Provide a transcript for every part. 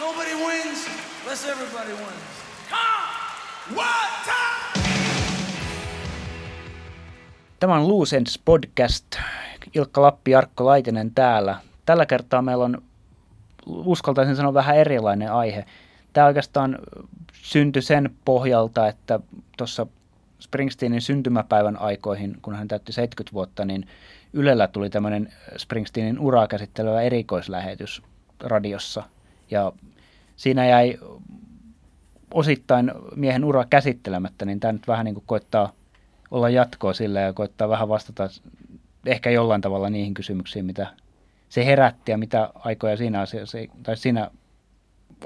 Nobody wins unless everybody wins. Come! What time? Tämä on Loose Ends Podcast. Ilkka Lappi, Jarkko Laitinen täällä. Tällä kertaa meillä on, uskaltaisin sanoa, vähän erilainen aihe. Tämä oikeastaan syntyi sen pohjalta, että tuossa Springsteenin syntymäpäivän aikoihin, kun hän täytti 70 vuotta, niin Ylellä tuli tämmöinen Springsteenin uraa käsittelevä erikoislähetys radiossa. Ja siinä jäi osittain miehen ura käsittelemättä, niin tämä nyt vähän niin kuin koittaa olla jatkoa sille ja koittaa vähän vastata ehkä jollain tavalla niihin kysymyksiin, mitä se herätti ja mitä aikoja siinä, asiassa, tai siinä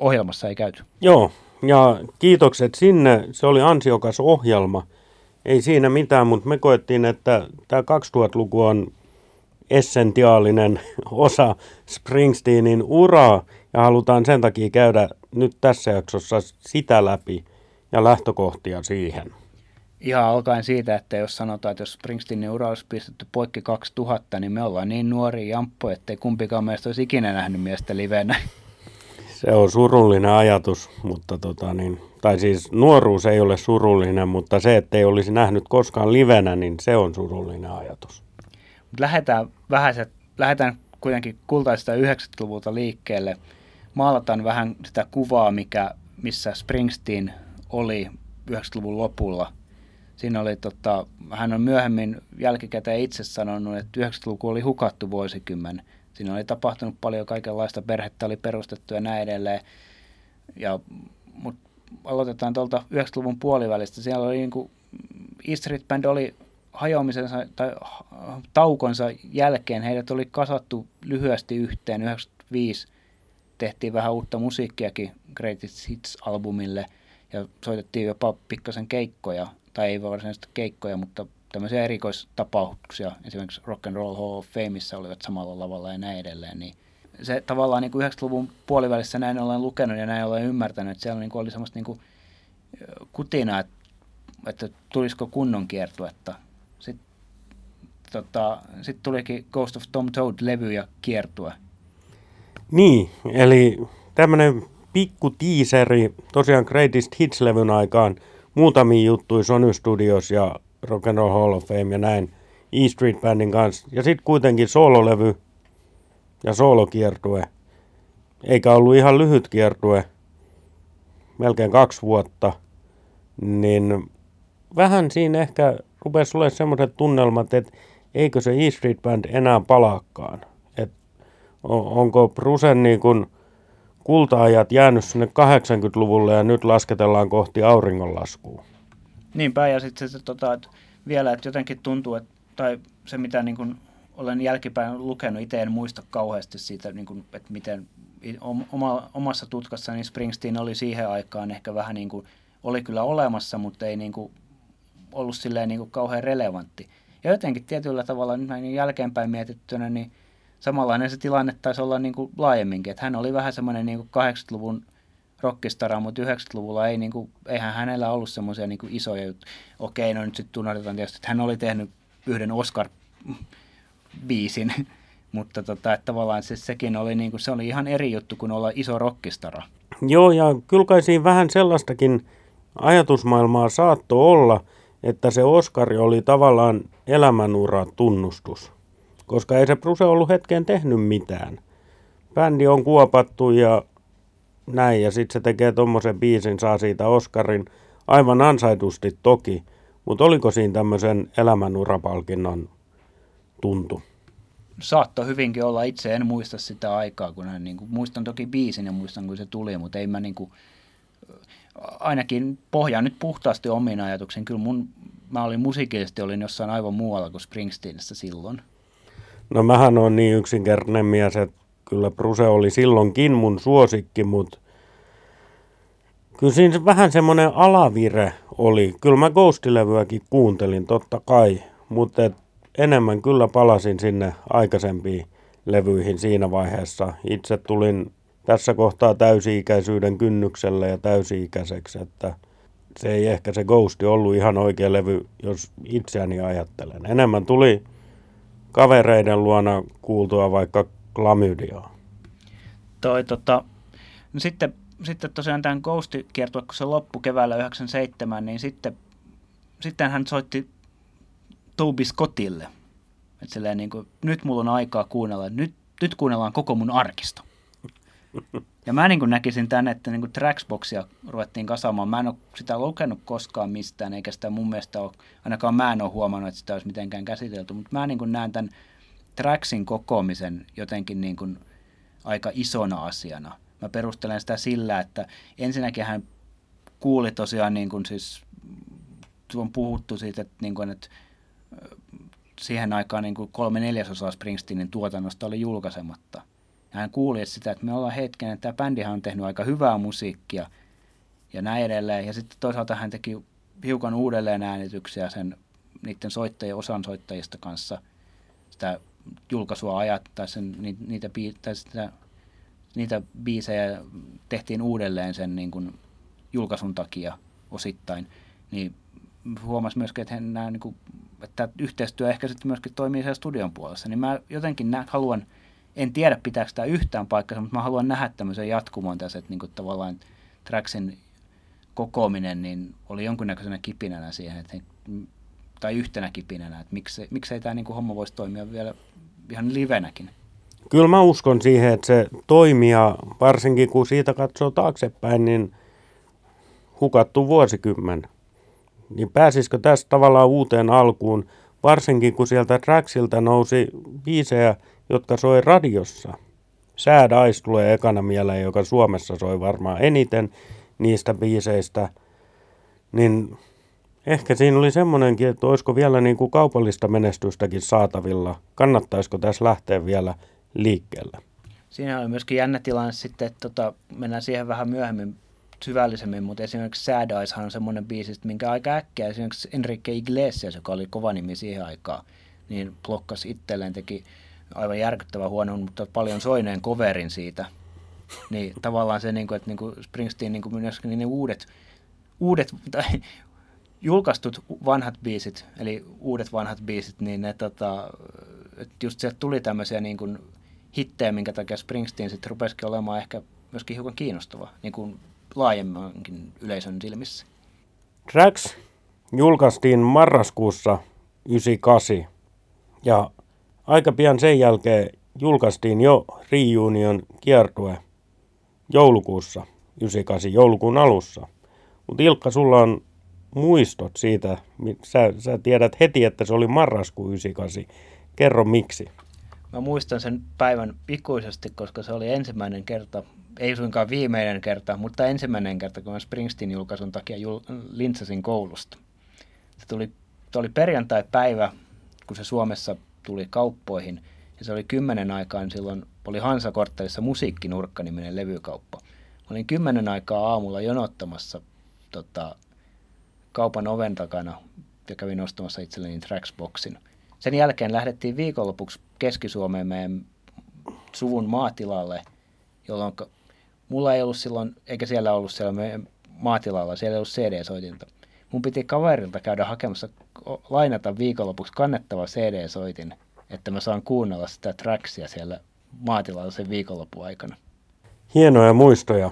ohjelmassa ei käyty. Joo, ja kiitokset sinne. Se oli ansiokas ohjelma. Ei siinä mitään, mutta me koettiin, että tämä 2000-luku on essentiaalinen osa Springsteenin uraa ja halutaan sen takia käydä nyt tässä jaksossa sitä läpi ja lähtökohtia siihen. Ihan alkaen siitä, että jos sanotaan, että jos Springsteenin ura olisi pistetty poikki 2000, niin me ollaan niin nuori jamppo, ettei kumpikaan meistä olisi ikinä nähnyt miestä livenä. Se on surullinen ajatus, mutta tota niin, tai siis nuoruus ei ole surullinen, mutta se, että ei olisi nähnyt koskaan livenä, niin se on surullinen ajatus. Mutta lähdetään vähäiset, lähdetään kuitenkin kultaista 90-luvulta liikkeelle. Maalataan vähän sitä kuvaa, mikä, missä Springsteen oli 90-luvun lopulla. Siinä oli, tota, hän on myöhemmin jälkikäteen itse sanonut, että 90-luku oli hukattu vuosikymmen. Siinä oli tapahtunut paljon kaikenlaista, perhettä oli perustettu ja näin edelleen. Ja, mutta aloitetaan tuolta 90-luvun puolivälistä. Siellä oli niin kuin, E Street Band oli hajoamisensa tai taukonsa jälkeen heidät oli kasattu lyhyesti yhteen. 95 tehtiin vähän uutta musiikkiakin Greatest Hits-albumille ja soitettiin jopa pikkasen keikkoja, tai ei varsinaisesti keikkoja, mutta tämmöisiä erikoistapauksia. Esimerkiksi Rock and Roll Hall of Fameissa olivat samalla lavalla ja näin edelleen. Niin se tavallaan niin kuin 90-luvun puolivälissä näin olen lukenut ja näin olen ymmärtänyt, että siellä niin kuin oli semmoista niin kuin kutina, että, että tulisiko kunnon kiertuetta tota, sitten tulikin Ghost of Tom Toad-levy ja kiertue. Niin, eli tämmöinen pikku tiiseri tosiaan Greatest Hits-levyn aikaan muutamia juttuja Sony Studios ja Rock and Roll Hall of Fame ja näin E Street Bandin kanssa. Ja sitten kuitenkin soololevy ja soolokiertue. Eikä ollut ihan lyhyt kiertue, melkein kaksi vuotta. Niin vähän siinä ehkä rupesi olemaan semmoiset tunnelmat, että eikö se E Street Band enää palaakaan. Et onko Brusen niin kun kulta-ajat jäänyt sinne 80-luvulle ja nyt lasketellaan kohti auringonlaskua? Niinpä, ja sitten se, tota, että vielä, että jotenkin tuntuu, että, tai se mitä niin kun olen jälkipäin lukenut, itse en muista kauheasti siitä, niin kun, että miten oma, omassa tutkassani niin Springsteen oli siihen aikaan ehkä vähän niin kuin, oli kyllä olemassa, mutta ei niin kuin ollut silleen niin kuin kauhean relevantti. Ja jotenkin tietyllä tavalla näin jälkeenpäin mietittynä, niin samanlainen se tilanne taisi olla niin kuin laajemminkin. Että hän oli vähän semmoinen niin 80-luvun rockistara, mutta 90-luvulla ei, niin kuin, eihän hänellä ollut semmoisia niin isoja juttuja. Okei, no nyt sitten tunnetaan tietysti, että hän oli tehnyt yhden Oscar-biisin, mutta tota, että tavallaan se, sekin oli, niin kuin, se oli ihan eri juttu kuin olla iso rockistara. Joo, ja siinä vähän sellaistakin ajatusmaailmaa saattoi olla – että se Oskari oli tavallaan elämänura tunnustus, koska ei se Bruse ollut hetkeen tehnyt mitään. Bändi on kuopattu ja näin, ja sitten se tekee tuommoisen biisin, saa siitä Oskarin, aivan ansaitusti toki, mutta oliko siinä tämmöisen elämänurapalkinnon tuntu? Saattoi hyvinkin olla, itse en muista sitä aikaa, kun hän, niin kuin, muistan toki biisin ja muistan kun se tuli, mutta ei mä niin kuin, ainakin pohjaan nyt puhtaasti omiin ajatuksen. Kyllä mun, mä olin musiikillisesti olin jossain aivan muualla kuin Springsteenissa silloin. No mähän on niin yksinkertainen mies, että kyllä Bruse oli silloinkin mun suosikki, mutta kyllä siinä vähän semmoinen alavire oli. Kyllä mä Ghostilevyäkin kuuntelin totta kai, mutta et enemmän kyllä palasin sinne aikaisempiin levyihin siinä vaiheessa. Itse tulin tässä kohtaa täysi-ikäisyyden kynnyksellä ja täysi-ikäiseksi, että se ei ehkä se Ghosti ollut ihan oikea levy, jos itseäni ajattelen. Enemmän tuli kavereiden luona kuultua vaikka klamydiaa. Toi tota, No sitten, sitten tosiaan tämän ghost kiertue, kun se loppui keväällä 97, niin sitten, sitten hän soitti Toby Scottille. Että niin kuin, nyt mulla on aikaa kuunnella, nyt, nyt kuunnellaan koko mun arkisto. Ja mä niin näkisin tänne, että niin Traxboxia ruvettiin kasaamaan. Mä en ole sitä lukenut koskaan mistään, eikä sitä mun mielestä ole, ainakaan mä en ole huomannut, että sitä olisi mitenkään käsitelty. Mutta mä niin näen tämän Traxin kokoamisen jotenkin niin kuin aika isona asiana. Mä perustelen sitä sillä, että ensinnäkin hän kuuli tosiaan, niin kuin siis on puhuttu siitä, että, niin kuin, että siihen aikaan niin kuin kolme neljäsosaa Springsteenin tuotannosta oli julkaisematta. Hän kuuli sitä, että me ollaan hetken, että tämä bändihän on tehnyt aika hyvää musiikkia ja näin edelleen. Ja sitten toisaalta hän teki hiukan uudelleen äänityksiä sen niiden soittajien, osan soittajista kanssa sitä julkaisua ajat, tai sen, niitä, tai sitä, niitä biisejä tehtiin uudelleen sen niin kuin julkaisun takia osittain, niin huomasi myöskin, että, nämä, niin kuin, että yhteistyö ehkä sitten myöskin toimii siellä studion puolessa. Niin mä jotenkin nä, haluan, en tiedä pitääkö sitä yhtään paikkaa, mutta mä haluan nähdä tämmöisen jatkumon tässä, että niin tavallaan Traxin kokoaminen niin oli jonkunnäköisenä kipinänä siihen, että tai yhtenä kipinänä, että miksei, miksei tämä niin homma voisi toimia vielä ihan livenäkin. Kyllä mä uskon siihen, että se toimii ja varsinkin kun siitä katsoo taaksepäin, niin hukattu vuosikymmen. Niin pääsisikö tästä tavallaan uuteen alkuun, varsinkin kun sieltä Traxilta nousi biisejä, jotka soi radiossa. Sad Eyes tulee ekana mieleen, joka Suomessa soi varmaan eniten niistä biiseistä. Niin Ehkä siinä oli semmoinenkin, että olisiko vielä niin kuin kaupallista menestystäkin saatavilla. Kannattaisiko tässä lähteä vielä liikkeelle? Siinä on myöskin jännä tilanne sitten, että tota, mennään siihen vähän myöhemmin syvällisemmin, mutta esimerkiksi Sad Eyeshan on semmoinen biisi, minkä aika äkkiä esimerkiksi Enrique Iglesias, joka oli kova nimi siihen aikaan, niin blokkasi itselleen, teki aivan järkyttävä huono, mutta paljon soineen coverin siitä. Niin tavallaan se, niin kuin, että niin kuin Springsteen niin kuin myöskin niin uudet, uudet, tai julkaistut vanhat biisit, eli uudet vanhat biisit, niin ne tota, että just sieltä tuli tämmöisiä niin kuin hittejä, minkä takia Springsteen sitten rupesikin olemaan ehkä myöskin hiukan kiinnostava niin kuin laajemmankin yleisön silmissä. Tracks julkaistiin marraskuussa 98 ja aika pian sen jälkeen julkaistiin jo Reunion kiertue joulukuussa 98, joulukuun alussa. Mutta Ilkka, sulla on muistot siitä? Sä, sä tiedät heti, että se oli marraskuun 98. Kerro miksi. Mä muistan sen päivän ikuisesti, koska se oli ensimmäinen kerta, ei suinkaan viimeinen kerta, mutta ensimmäinen kerta, kun mä Springsteen julkaisun takia jul- lintsasin koulusta. Se tuli, oli perjantai-päivä, kun se Suomessa tuli kauppoihin, ja se oli kymmenen aikaan, silloin oli Hansa-korttelissa Musiikkinurkka-niminen levykauppa. Mä olin kymmenen aikaa aamulla jonottamassa tota, kaupan oven takana ja kävin ostamassa itselleni Traxboxin. Sen jälkeen lähdettiin viikonlopuksi Keski-Suomeen meidän suvun maatilalle, jolloin mulla ei ollut silloin, eikä siellä ollut siellä meidän maatilalla, siellä ei ollut CD-soitinta. Mun piti kaverilta käydä hakemassa, lainata viikonlopuksi kannettava CD-soitin, että mä saan kuunnella sitä Traxia siellä maatilalla sen viikonlopun aikana. Hienoja muistoja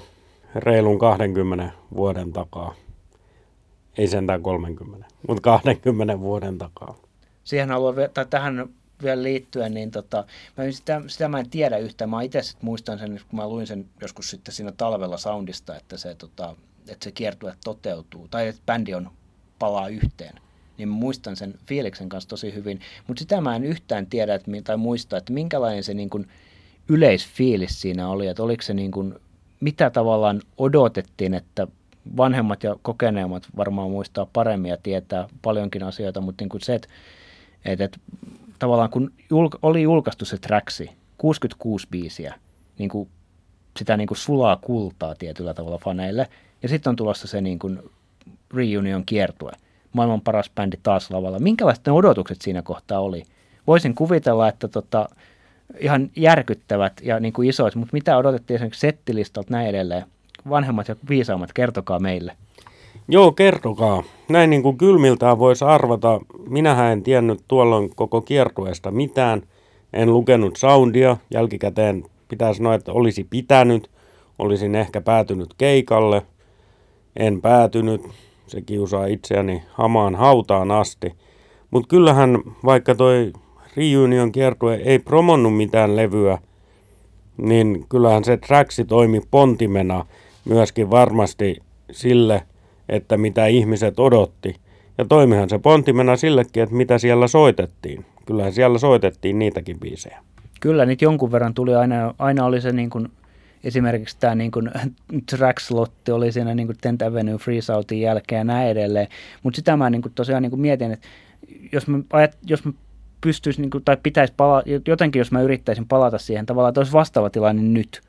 reilun 20 vuoden takaa. Ei sentään 30, mutta 20 vuoden takaa. Siihen haluan, tai tähän vielä liittyen, niin tota, mä sitä, sitä mä en tiedä yhtään. Mä itse muistan sen, kun mä luin sen joskus sitten siinä talvella soundista, että se, tota, että se kiertue toteutuu, tai että bändi on palaa yhteen. Niin muistan sen fiiliksen kanssa tosi hyvin. Mutta sitä mä en yhtään tiedä että, tai muista, että minkälainen se niin kuin yleisfiilis siinä oli. Että oliko se niin kuin, mitä tavallaan odotettiin, että vanhemmat ja kokeneemmat varmaan muistaa paremmin ja tietää paljonkin asioita, mutta niin kuin se, että, että, että tavallaan kun julka, oli julkaistu se Traxi, 66 biisiä, niin kuin sitä niin kuin sulaa kultaa tietyllä tavalla faneille, ja sitten on tulossa se niin kuin reunion kiertue, maailman paras bändi taas lavalla. Minkälaiset ne odotukset siinä kohtaa oli? Voisin kuvitella, että tota, ihan järkyttävät ja niin kuin isoit, mutta mitä odotettiin esimerkiksi settilistalta näin edelleen? vanhemmat ja viisaammat, kertokaa meille. Joo, kertokaa. Näin niin kuin kylmiltään voisi arvata. Minähän en tiennyt tuolloin koko kiertueesta mitään. En lukenut soundia. Jälkikäteen pitää sanoa, että olisi pitänyt. olisin ehkä päätynyt keikalle. En päätynyt, se kiusaa itseäni hamaan hautaan asti. Mutta kyllähän vaikka toi Reunion kiertue ei promonnut mitään levyä, niin kyllähän se Traxi toimi pontimena myöskin varmasti sille, että mitä ihmiset odotti. Ja toimihan se pontimena sillekin, että mitä siellä soitettiin. Kyllähän siellä soitettiin niitäkin biisejä. Kyllä, niitä jonkun verran tuli aina, aina oli se niin kuin, esimerkiksi tämä niin kuin, track-slotti oli siinä niin kuin Tenth Avenue Freeze jälkeen ja näin edelleen. Mutta sitä mä niin kuin, tosiaan niin kuin mietin, että jos mä, ajat, jos mä pystyisi, niin kuin, tai pitäisi palata, jotenkin jos mä yrittäisin palata siihen tavallaan, että olisi vastaava tilanne nyt.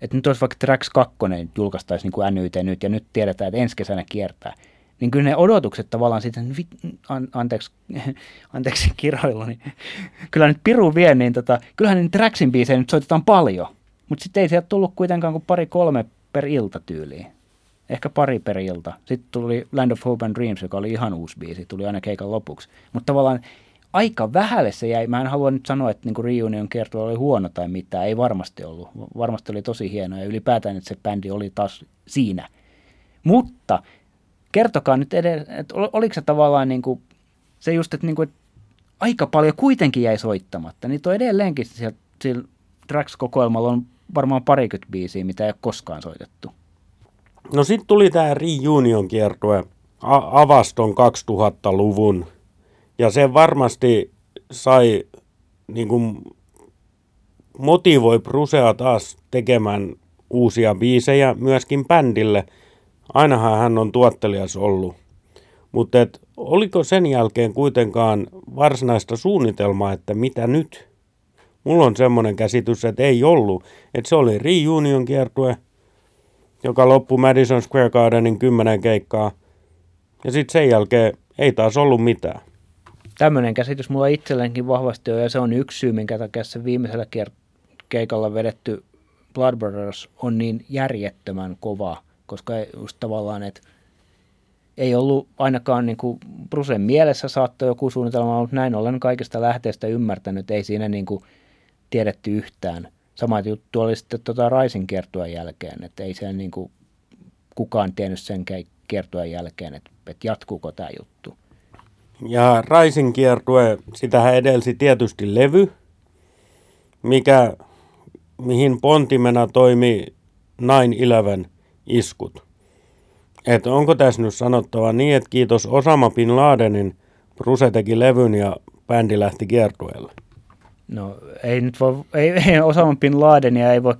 Että nyt olisi vaikka Tracks 2 julkaistaisi niin kuin NYT nyt, ja nyt tiedetään, että ensi kesänä kiertää. Niin kyllä ne odotukset tavallaan siitä, an, anteeksi, anteeksi kiroilu, niin kyllä nyt Piru vie, niin tota, kyllähän niin Tracksin biisejä nyt soitetaan paljon. Mutta sitten ei sieltä tullut kuitenkaan kuin pari kolme per ilta tyyliin. Ehkä pari per ilta. Sitten tuli Land of Hope and Dreams, joka oli ihan uusi biisi, tuli aina keikan lopuksi. Mutta tavallaan aika vähälle se jäi. Mä en halua nyt sanoa, että niin Reunion kiertue oli huono tai mitään. Ei varmasti ollut. Varmasti oli tosi hieno ja ylipäätään, että se bändi oli taas siinä. Mutta kertokaa nyt edes, että oliko se tavallaan niin kuin, se just, että, niin kuin, että aika paljon kuitenkin jäi soittamatta. Niin on edelleenkin siellä, siellä Tracks-kokoelmalla on varmaan parikymmentä biisiä, mitä ei ole koskaan soitettu. No sitten tuli tämä Reunion kiertue avaston 2000-luvun ja se varmasti sai niin kuin, motivoi Brusea taas tekemään uusia biisejä myöskin bändille. Ainahan hän on tuottelias ollut. Mutta oliko sen jälkeen kuitenkaan varsinaista suunnitelmaa, että mitä nyt? Mulla on semmoinen käsitys, että ei ollut. Että se oli reunion kiertue, joka loppui Madison Square Gardenin kymmenen keikkaa. Ja sitten sen jälkeen ei taas ollut mitään tämmöinen käsitys mulla itsellenkin vahvasti on, ja se on yksi syy, minkä takia se viimeisellä keikalla vedetty Blood Brothers on niin järjettömän kova, koska just tavallaan, että ei ollut ainakaan niin kuin Brusen mielessä saattoi joku suunnitelma, mutta näin ollen kaikista lähteistä ymmärtänyt, ei siinä niin kuin tiedetty yhtään. Sama juttu oli sitten tuota Raisin kiertueen jälkeen, että ei sen niin kuin kukaan tiennyt sen kiertueen jälkeen, että, että jatkuuko tämä juttu. Ja Raisin kiertue, sitähän edelsi tietysti levy, mikä, mihin pontimena toimi 9-11 iskut. Et onko tässä nyt sanottava niin, että kiitos Osama Bin Ladenin Bruse teki levyn ja bändi lähti kiertueelle? No ei nyt voi, ei, ei Osama Bin Ladenia ei voi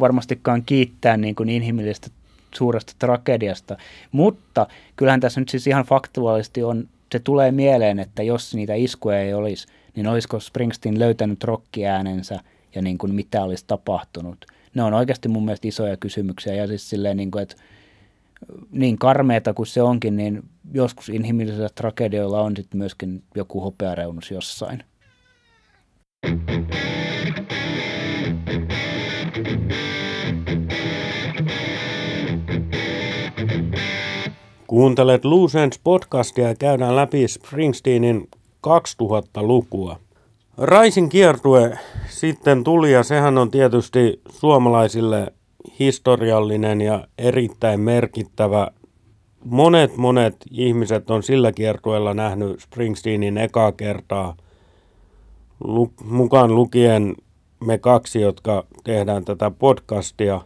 varmastikaan kiittää niin kuin inhimillisestä suuresta tragediasta, mutta kyllähän tässä nyt siis ihan faktuaalisesti on se tulee mieleen, että jos niitä iskuja ei olisi, niin olisiko Springsteen löytänyt rokkiäänensä ja niin kuin mitä olisi tapahtunut. Ne on oikeasti mun mielestä isoja kysymyksiä ja siis silleen, niin kuin, että niin karmeeta kuin se onkin, niin joskus inhimillisillä tragedioilla on sitten myöskin joku hopeareunus jossain. Kuuntelet Loose podcastia ja käydään läpi Springsteenin 2000-lukua. Raisin kiertue sitten tuli ja sehän on tietysti suomalaisille historiallinen ja erittäin merkittävä. Monet monet ihmiset on sillä kiertueella nähnyt Springsteenin ekaa kertaa, mukaan lukien me kaksi, jotka tehdään tätä podcastia.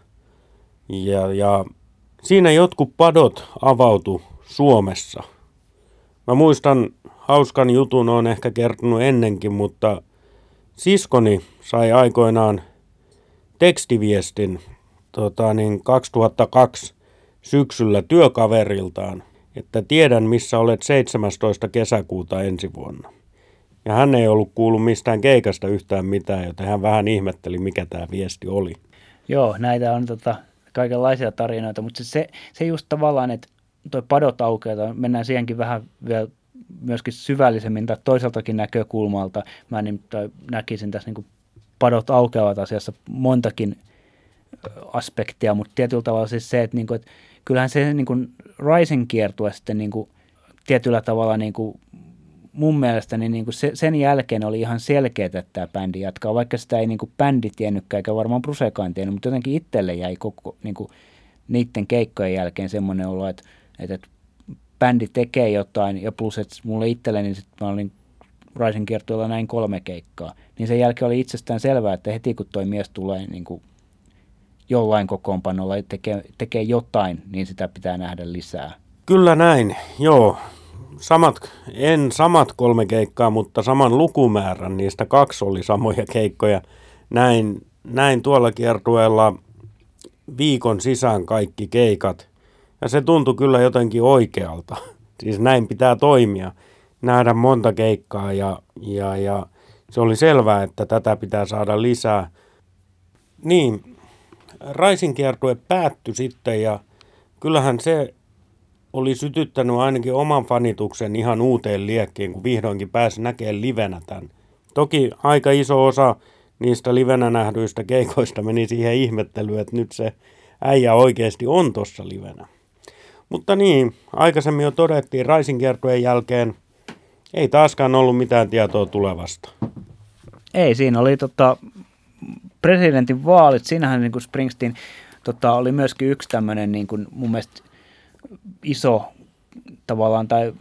Ja, ja Siinä jotkut padot avautu Suomessa. Mä muistan hauskan jutun, on ehkä kertonut ennenkin, mutta siskoni sai aikoinaan tekstiviestin tota, niin 2002 syksyllä työkaveriltaan, että tiedän missä olet 17. kesäkuuta ensi vuonna. Ja hän ei ollut kuullut mistään keikasta yhtään mitään, joten hän vähän ihmetteli, mikä tämä viesti oli. Joo, näitä on tota, kaikenlaisia tarinoita, mutta se, se just tavallaan, että toi padot aukeaa, mennään siihenkin vähän vielä myöskin syvällisemmin tai toiseltakin näkökulmalta. Mä nimittäin näkisin tässä niin padot aukeavat asiassa montakin aspektia, mutta tietyllä tavalla siis se, että, niin kuin, että kyllähän se niin kuin Rising kiertue sitten niin kuin, tietyllä tavalla niin kuin, mun mielestä niin, niin kuin se, sen jälkeen oli ihan selkeää, että tämä bändi jatkaa, vaikka sitä ei niin kuin bändi tiennytkään, eikä varmaan Brusekaan tiennyt, mutta jotenkin itselle jäi koko niin kuin niiden keikkojen jälkeen semmoinen olo, että, että, että bändi tekee jotain, ja plus, että mulle itselleni sit mä olin Rising kiertueella näin kolme keikkaa, niin sen jälkeen oli itsestään selvää, että heti kun toi mies tulee niin kuin jollain kokoonpanolla tekee, tekee jotain, niin sitä pitää nähdä lisää. Kyllä näin, joo. Samat, en samat kolme keikkaa, mutta saman lukumäärän, niistä kaksi oli samoja keikkoja. Näin, näin tuolla kiertueella viikon sisään kaikki keikat. Ja se tuntui kyllä jotenkin oikealta. Siis näin pitää toimia. Nähdä monta keikkaa ja, ja, ja se oli selvää, että tätä pitää saada lisää. Niin, Raisin kiertue päättyi sitten ja kyllähän se oli sytyttänyt ainakin oman fanituksen ihan uuteen liekkiin, kun vihdoinkin pääsi näkemään livenä tämän. Toki aika iso osa niistä livenä nähdyistä keikoista meni siihen ihmettelyyn, että nyt se äijä oikeasti on tuossa livenä. Mutta niin, aikaisemmin jo todettiin Raisin kiertueen jälkeen, ei taaskaan ollut mitään tietoa tulevasta. Ei, siinä oli tota, presidentin vaalit, siinähän niin kuin Springsteen tota, oli myöskin yksi tämmöinen niin kuin mun mielestä iso tavallaan, tai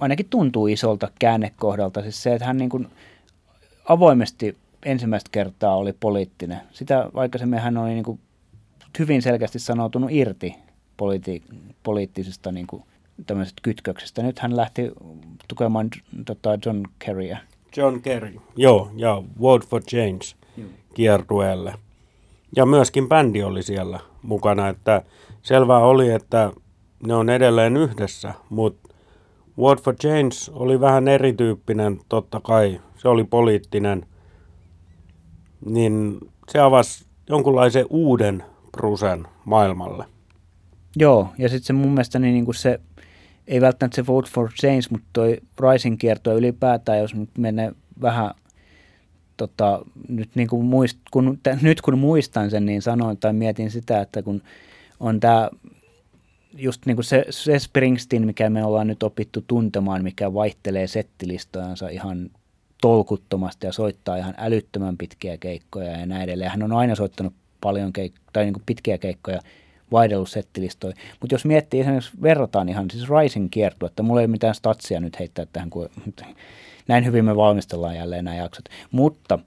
ainakin tuntuu isolta käännekohdalta, siis se, että hän niin kuin avoimesti ensimmäistä kertaa oli poliittinen. Sitä aikaisemmin hän oli niin kuin hyvin selkeästi sanoutunut irti politi- poliittisista niin kuin kytköksestä. Nyt hän lähti tukemaan tota John Kerryä. John Kerry, joo, ja Vote for Change kiertueelle. Ja myöskin bändi oli siellä mukana, että selvää oli, että ne on edelleen yhdessä, mutta Vote for Change oli vähän erityyppinen, totta kai se oli poliittinen, niin se avasi jonkunlaisen uuden Prusen maailmalle. Joo, ja sitten se mun mielestä niin, niin se, ei välttämättä se Vote for Change, mutta toi Rising kierto ylipäätään, jos nyt menee vähän tota, nyt, niin kuin muist, kun, t- nyt kun muistan sen, niin sanoin tai mietin sitä, että kun on tämä just niin kuin se, se Springsteen, mikä me ollaan nyt opittu tuntemaan, mikä vaihtelee settilistojansa ihan tolkuttomasti ja soittaa ihan älyttömän pitkiä keikkoja ja näin edelleen. Hän on aina soittanut paljon keik- tai niin kuin pitkiä keikkoja vaihdellut settilistoja. Mutta jos miettii esimerkiksi, verrataan ihan siis Rising kiertua, että mulla ei ole mitään statsia nyt heittää tähän, kun näin hyvin me valmistellaan jälleen nämä jaksot. Mutta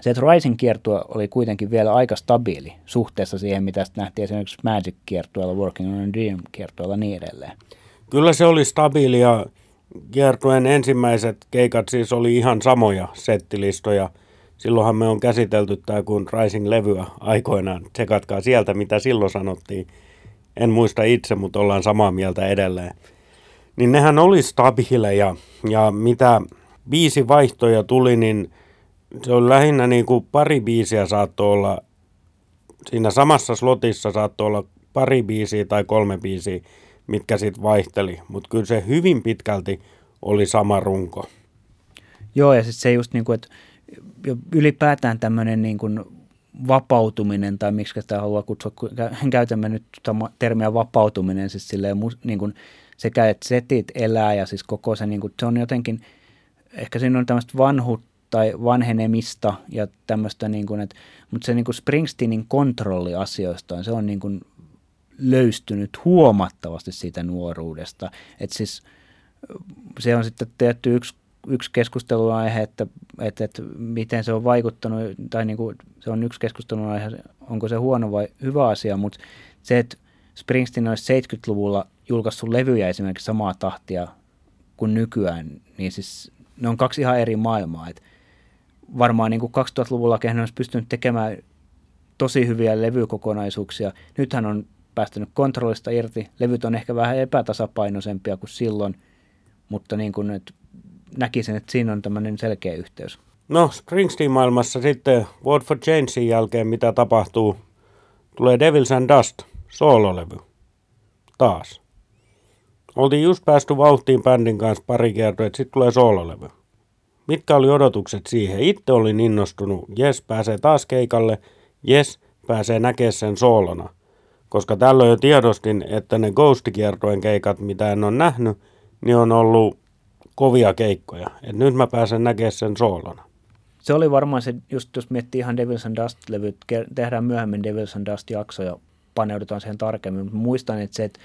se, että Rising kiertue oli kuitenkin vielä aika stabiili suhteessa siihen, mitä nähtiin esimerkiksi Magic kiertueella, Working on a Dream kiertueella ja niin edelleen. Kyllä se oli stabiili ja kiertueen ensimmäiset keikat siis oli ihan samoja settilistoja. Silloinhan me on käsitelty tämä kuin Rising-levyä aikoinaan. Tsekatkaa sieltä, mitä silloin sanottiin. En muista itse, mutta ollaan samaa mieltä edelleen. Niin nehän oli stabiileja ja mitä viisi vaihtoja tuli, niin se on lähinnä niin kuin pari biisiä saattoi olla, siinä samassa slotissa saattoi olla pari biisiä tai kolme biisiä, mitkä sitten vaihteli. Mutta kyllä se hyvin pitkälti oli sama runko. Joo, ja sitten se just niin kuin, että ylipäätään tämmöinen niin kuin vapautuminen, tai miksi sitä haluaa kutsua, käytämme nyt termiä vapautuminen, siis silleen, niin kuin, sekä että setit elää ja siis koko se, niin kuin, se on jotenkin, ehkä siinä on tämmöistä vanhuutta tai vanhenemista ja tämmöistä, niin kuin, että, mutta se niin kuin Springsteenin kontrolli asioista, se on niin kuin löystynyt huomattavasti siitä nuoruudesta. Että siis se on sitten tietty yksi, yksi keskustelunaihe, että, että, että miten se on vaikuttanut, tai niin kuin, se on yksi keskustelunaihe, onko se huono vai hyvä asia, mutta se, että Springsteen olisi 70-luvulla julkaissut levyjä esimerkiksi samaa tahtia kuin nykyään, niin siis ne on kaksi ihan eri maailmaa. Et varmaan niin kuin 2000-luvulla hän olisi pystynyt tekemään tosi hyviä levykokonaisuuksia. Nyt hän on päästänyt kontrollista irti. Levyt on ehkä vähän epätasapainoisempia kuin silloin, mutta niin kuin nyt näkisin, että siinä on tämmöinen selkeä yhteys. No Springsteen-maailmassa sitten Word for Changein jälkeen mitä tapahtuu? Tulee Devils and Dust, soololevy. Taas. Oltiin just päästy vauhtiin bändin kanssa pari kertaa, että sitten tulee soololevy. Mitkä oli odotukset siihen? Itse olin innostunut. Jes, pääsee taas keikalle. Jes, pääsee näkemään sen soolona. Koska tällöin jo tiedostin, että ne Ghost-kiertojen keikat, mitä en ole nähnyt, niin on ollut kovia keikkoja. Et nyt mä pääsen näkemään sen soolona. Se oli varmaan se, just jos miettii ihan Devils and Dust-levyt, tehdään myöhemmin Devils and Dust-jakso ja paneudutaan siihen tarkemmin. Muistan, että se, että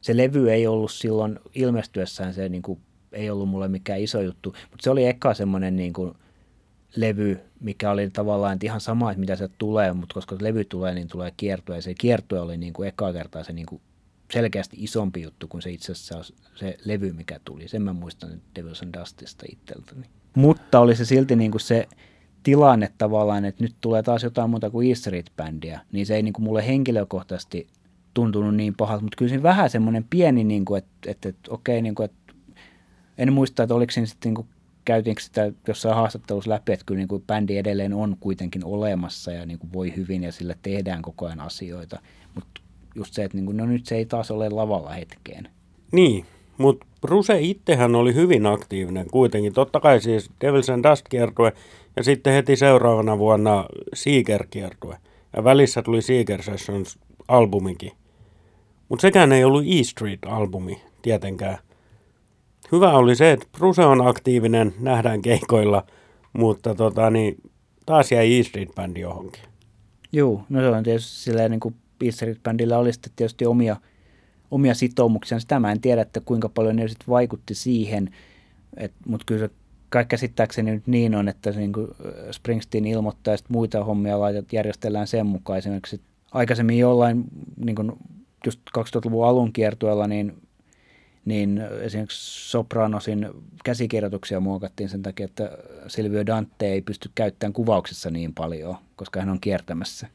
se levy ei ollut silloin ilmestyessään, se niin kuin, ei ollut mulle mikään iso juttu, mutta se oli eka semmoinen niin kuin, levy, mikä oli tavallaan ihan sama, että mitä se tulee, mutta koska levy tulee, niin tulee kiertue. Ja se kiertue oli niin kuin eka kertaa se niin kuin selkeästi isompi juttu kuin se itse asiassa se levy, mikä tuli. Sen mä muistan Devils and Dustista itseltäni. Mutta oli se silti niin kuin se tilanne tavallaan, että nyt tulee taas jotain muuta kuin East Street-bändiä, niin se ei niin kuin mulle henkilökohtaisesti tuntunut niin pahalta, mutta kyllä siinä vähän semmoinen pieni, niin kuin, että, että, että okei, niin kuin, että en muista, että oliko siinä sitten niin käytiinkö sitä jossain haastattelussa läpi, että kyllä niin kuin bändi edelleen on kuitenkin olemassa ja niin kuin voi hyvin ja sillä tehdään koko ajan asioita. Mutta just se, että niin kuin, no nyt se ei taas ole lavalla hetkeen. Niin, mutta Ruse itsehän oli hyvin aktiivinen kuitenkin. Totta kai siis Devils and Dust kiertue ja sitten heti seuraavana vuonna Seeker kiertue. Ja välissä tuli Seeker Sessions albumikin. Mutta sekään ei ollut E Street-albumi tietenkään hyvä oli se, että Bruse on aktiivinen, nähdään keikoilla, mutta tota, niin, taas jäi E Street Band johonkin. Joo, no se on tietysti silleen niin kuin E Street Bandilla oli sitten tietysti omia, omia sitoumuksia. Sitä mä en tiedä, että kuinka paljon ne sitten vaikutti siihen, mutta kyllä se kai käsittääkseni nyt niin on, että niin kuin Springsteen ilmoittaa, että muita hommia laitat, järjestellään sen mukaan. Esimerkiksi aikaisemmin jollain niin kuin just 2000-luvun alun kiertueella, niin niin esimerkiksi Sopranosin käsikirjoituksia muokattiin sen takia, että Silvio Dante ei pysty käyttämään kuvauksessa niin paljon, koska hän on kiertämässä.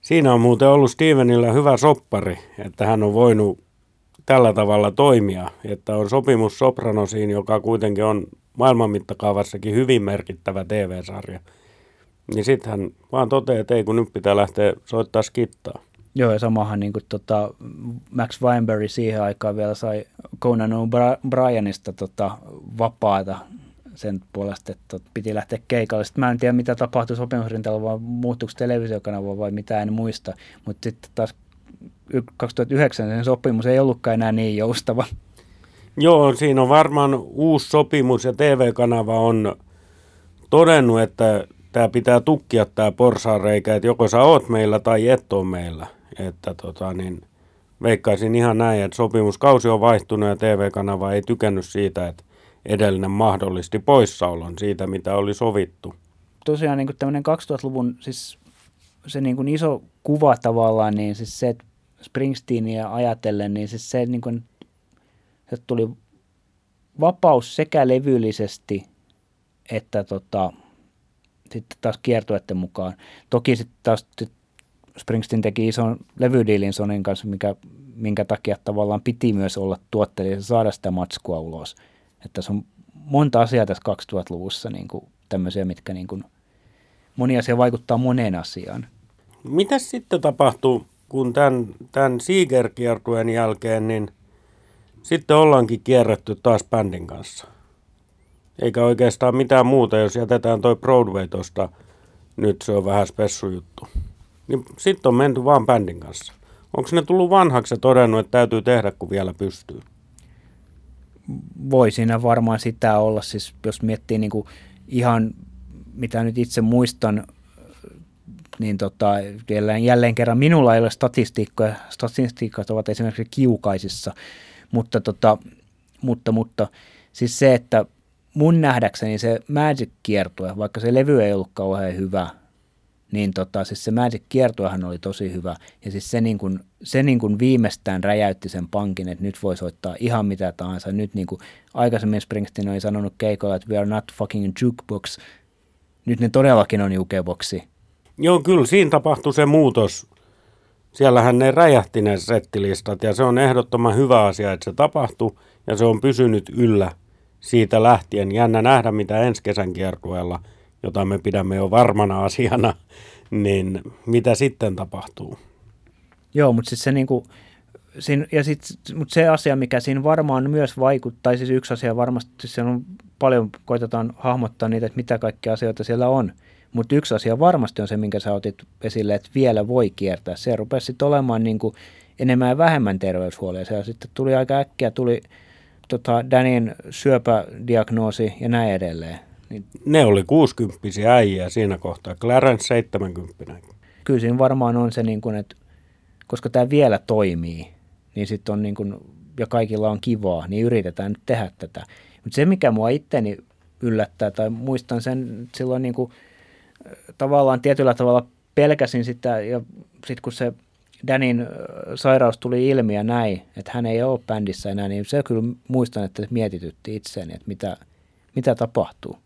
Siinä on muuten ollut Stevenillä hyvä soppari, että hän on voinut tällä tavalla toimia, että on sopimus Sopranosiin, joka kuitenkin on maailman mittakaavassakin hyvin merkittävä TV-sarja. Niin sitten hän vaan toteaa, että ei kun nyt pitää lähteä soittaa skittaa. Joo, ja samahan niin kuin, tota, Max Weinberg siihen aikaan vielä sai Conan O'Brienista tota, vapaata sen puolesta, että piti lähteä keikalle. Sitten mä en tiedä, mitä tapahtui sopimusrinteellä, vai muuttuiko televisiokanava vai mitä, en muista. Mutta sitten taas 2009 sen sopimus ei ollutkaan enää niin joustava. Joo, siinä on varmaan uusi sopimus ja TV-kanava on todennut, että tämä pitää tukkia tämä porsaanreikä, että joko sä oot meillä tai et ole meillä. Että tota, niin, veikkaisin ihan näin, että sopimuskausi on vaihtunut ja TV-kanava ei tykännyt siitä, että edellinen mahdollisti poissaolon siitä, mitä oli sovittu. Tosiaan niin tämmöinen 2000-luvun siis se niin kuin iso kuva tavallaan, niin siis se, että Springsteenia ajatellen, niin siis se, niin kuin, se tuli vapaus sekä levyllisesti että tota, sitten taas kiertueiden mukaan. Toki sitten taas Springsteen teki ison levydiilin Sonin kanssa, mikä, minkä takia tavallaan piti myös olla tuottelija ja saada sitä matskua ulos. Että tässä on monta asiaa tässä 2000-luvussa, niin kuin tämmöisiä, mitkä niin kuin, moni asia vaikuttaa moneen asiaan. Mitä sitten tapahtuu, kun tämän, tämän Seeger-kiertueen jälkeen, niin sitten ollaankin kierretty taas bändin kanssa? Eikä oikeastaan mitään muuta, jos jätetään toi Broadway tuosta, nyt se on vähän spessu juttu. Niin sitten on menty vaan bändin kanssa. Onko ne tullut vanhaksi ja todennut, että täytyy tehdä, kun vielä pystyy? Voi siinä varmaan sitä olla, siis jos miettii niin kuin ihan mitä nyt itse muistan, niin tota, jälleen, jälleen kerran minulla ei ole statistiikkoja. Statistiikat ovat esimerkiksi kiukaisissa, mutta, tota, mutta, mutta siis se, että mun nähdäkseni se Magic-kiertue, vaikka se levy ei ollut kauhean hyvä, niin tota, siis se Magic kiertuehan oli tosi hyvä. Ja siis se, niin kuin, se niin kuin viimeistään räjäytti sen pankin, että nyt voi soittaa ihan mitä tahansa. Nyt niin kuin aikaisemmin Springsteen oli sanonut keikolla, että we are not fucking jukebox. Nyt ne todellakin on jukeboksi. Joo, kyllä siinä tapahtui se muutos. Siellähän ne räjähti ne settilistat ja se on ehdottoman hyvä asia, että se tapahtui ja se on pysynyt yllä siitä lähtien. Jännä nähdä, mitä ensi kesän kiertueella – jota me pidämme jo varmana asiana, niin mitä sitten tapahtuu? Joo, mutta siis se niinku, siinä, ja sit, mutta se asia, mikä siinä varmaan myös vaikuttaa, siis yksi asia varmasti, siis on paljon, koitetaan hahmottaa niitä, että mitä kaikkia asioita siellä on, mutta yksi asia varmasti on se, minkä sä otit esille, että vielä voi kiertää. Se rupesi sitten olemaan kuin enemmän ja vähemmän terveyshuolia. Se sitten tuli aika äkkiä, tuli tota, Danin syöpädiagnoosi ja näin edelleen. Niin Ne oli 60 äijä siinä kohtaa, Clarence 70. kyllä siinä varmaan on se, niin kuin, että koska tämä vielä toimii, niin sitten on niin kuin, ja kaikilla on kivaa, niin yritetään nyt tehdä tätä. Mutta se, mikä mua itteni yllättää, tai muistan sen silloin niin kuin, äh, tavallaan tietyllä tavalla pelkäsin sitä, ja sitten kun se Danin äh, sairaus tuli ilmi ja näin, että hän ei ole bändissä enää, niin se kyllä muistan, että mietitytti itseäni, että mitä, mitä tapahtuu.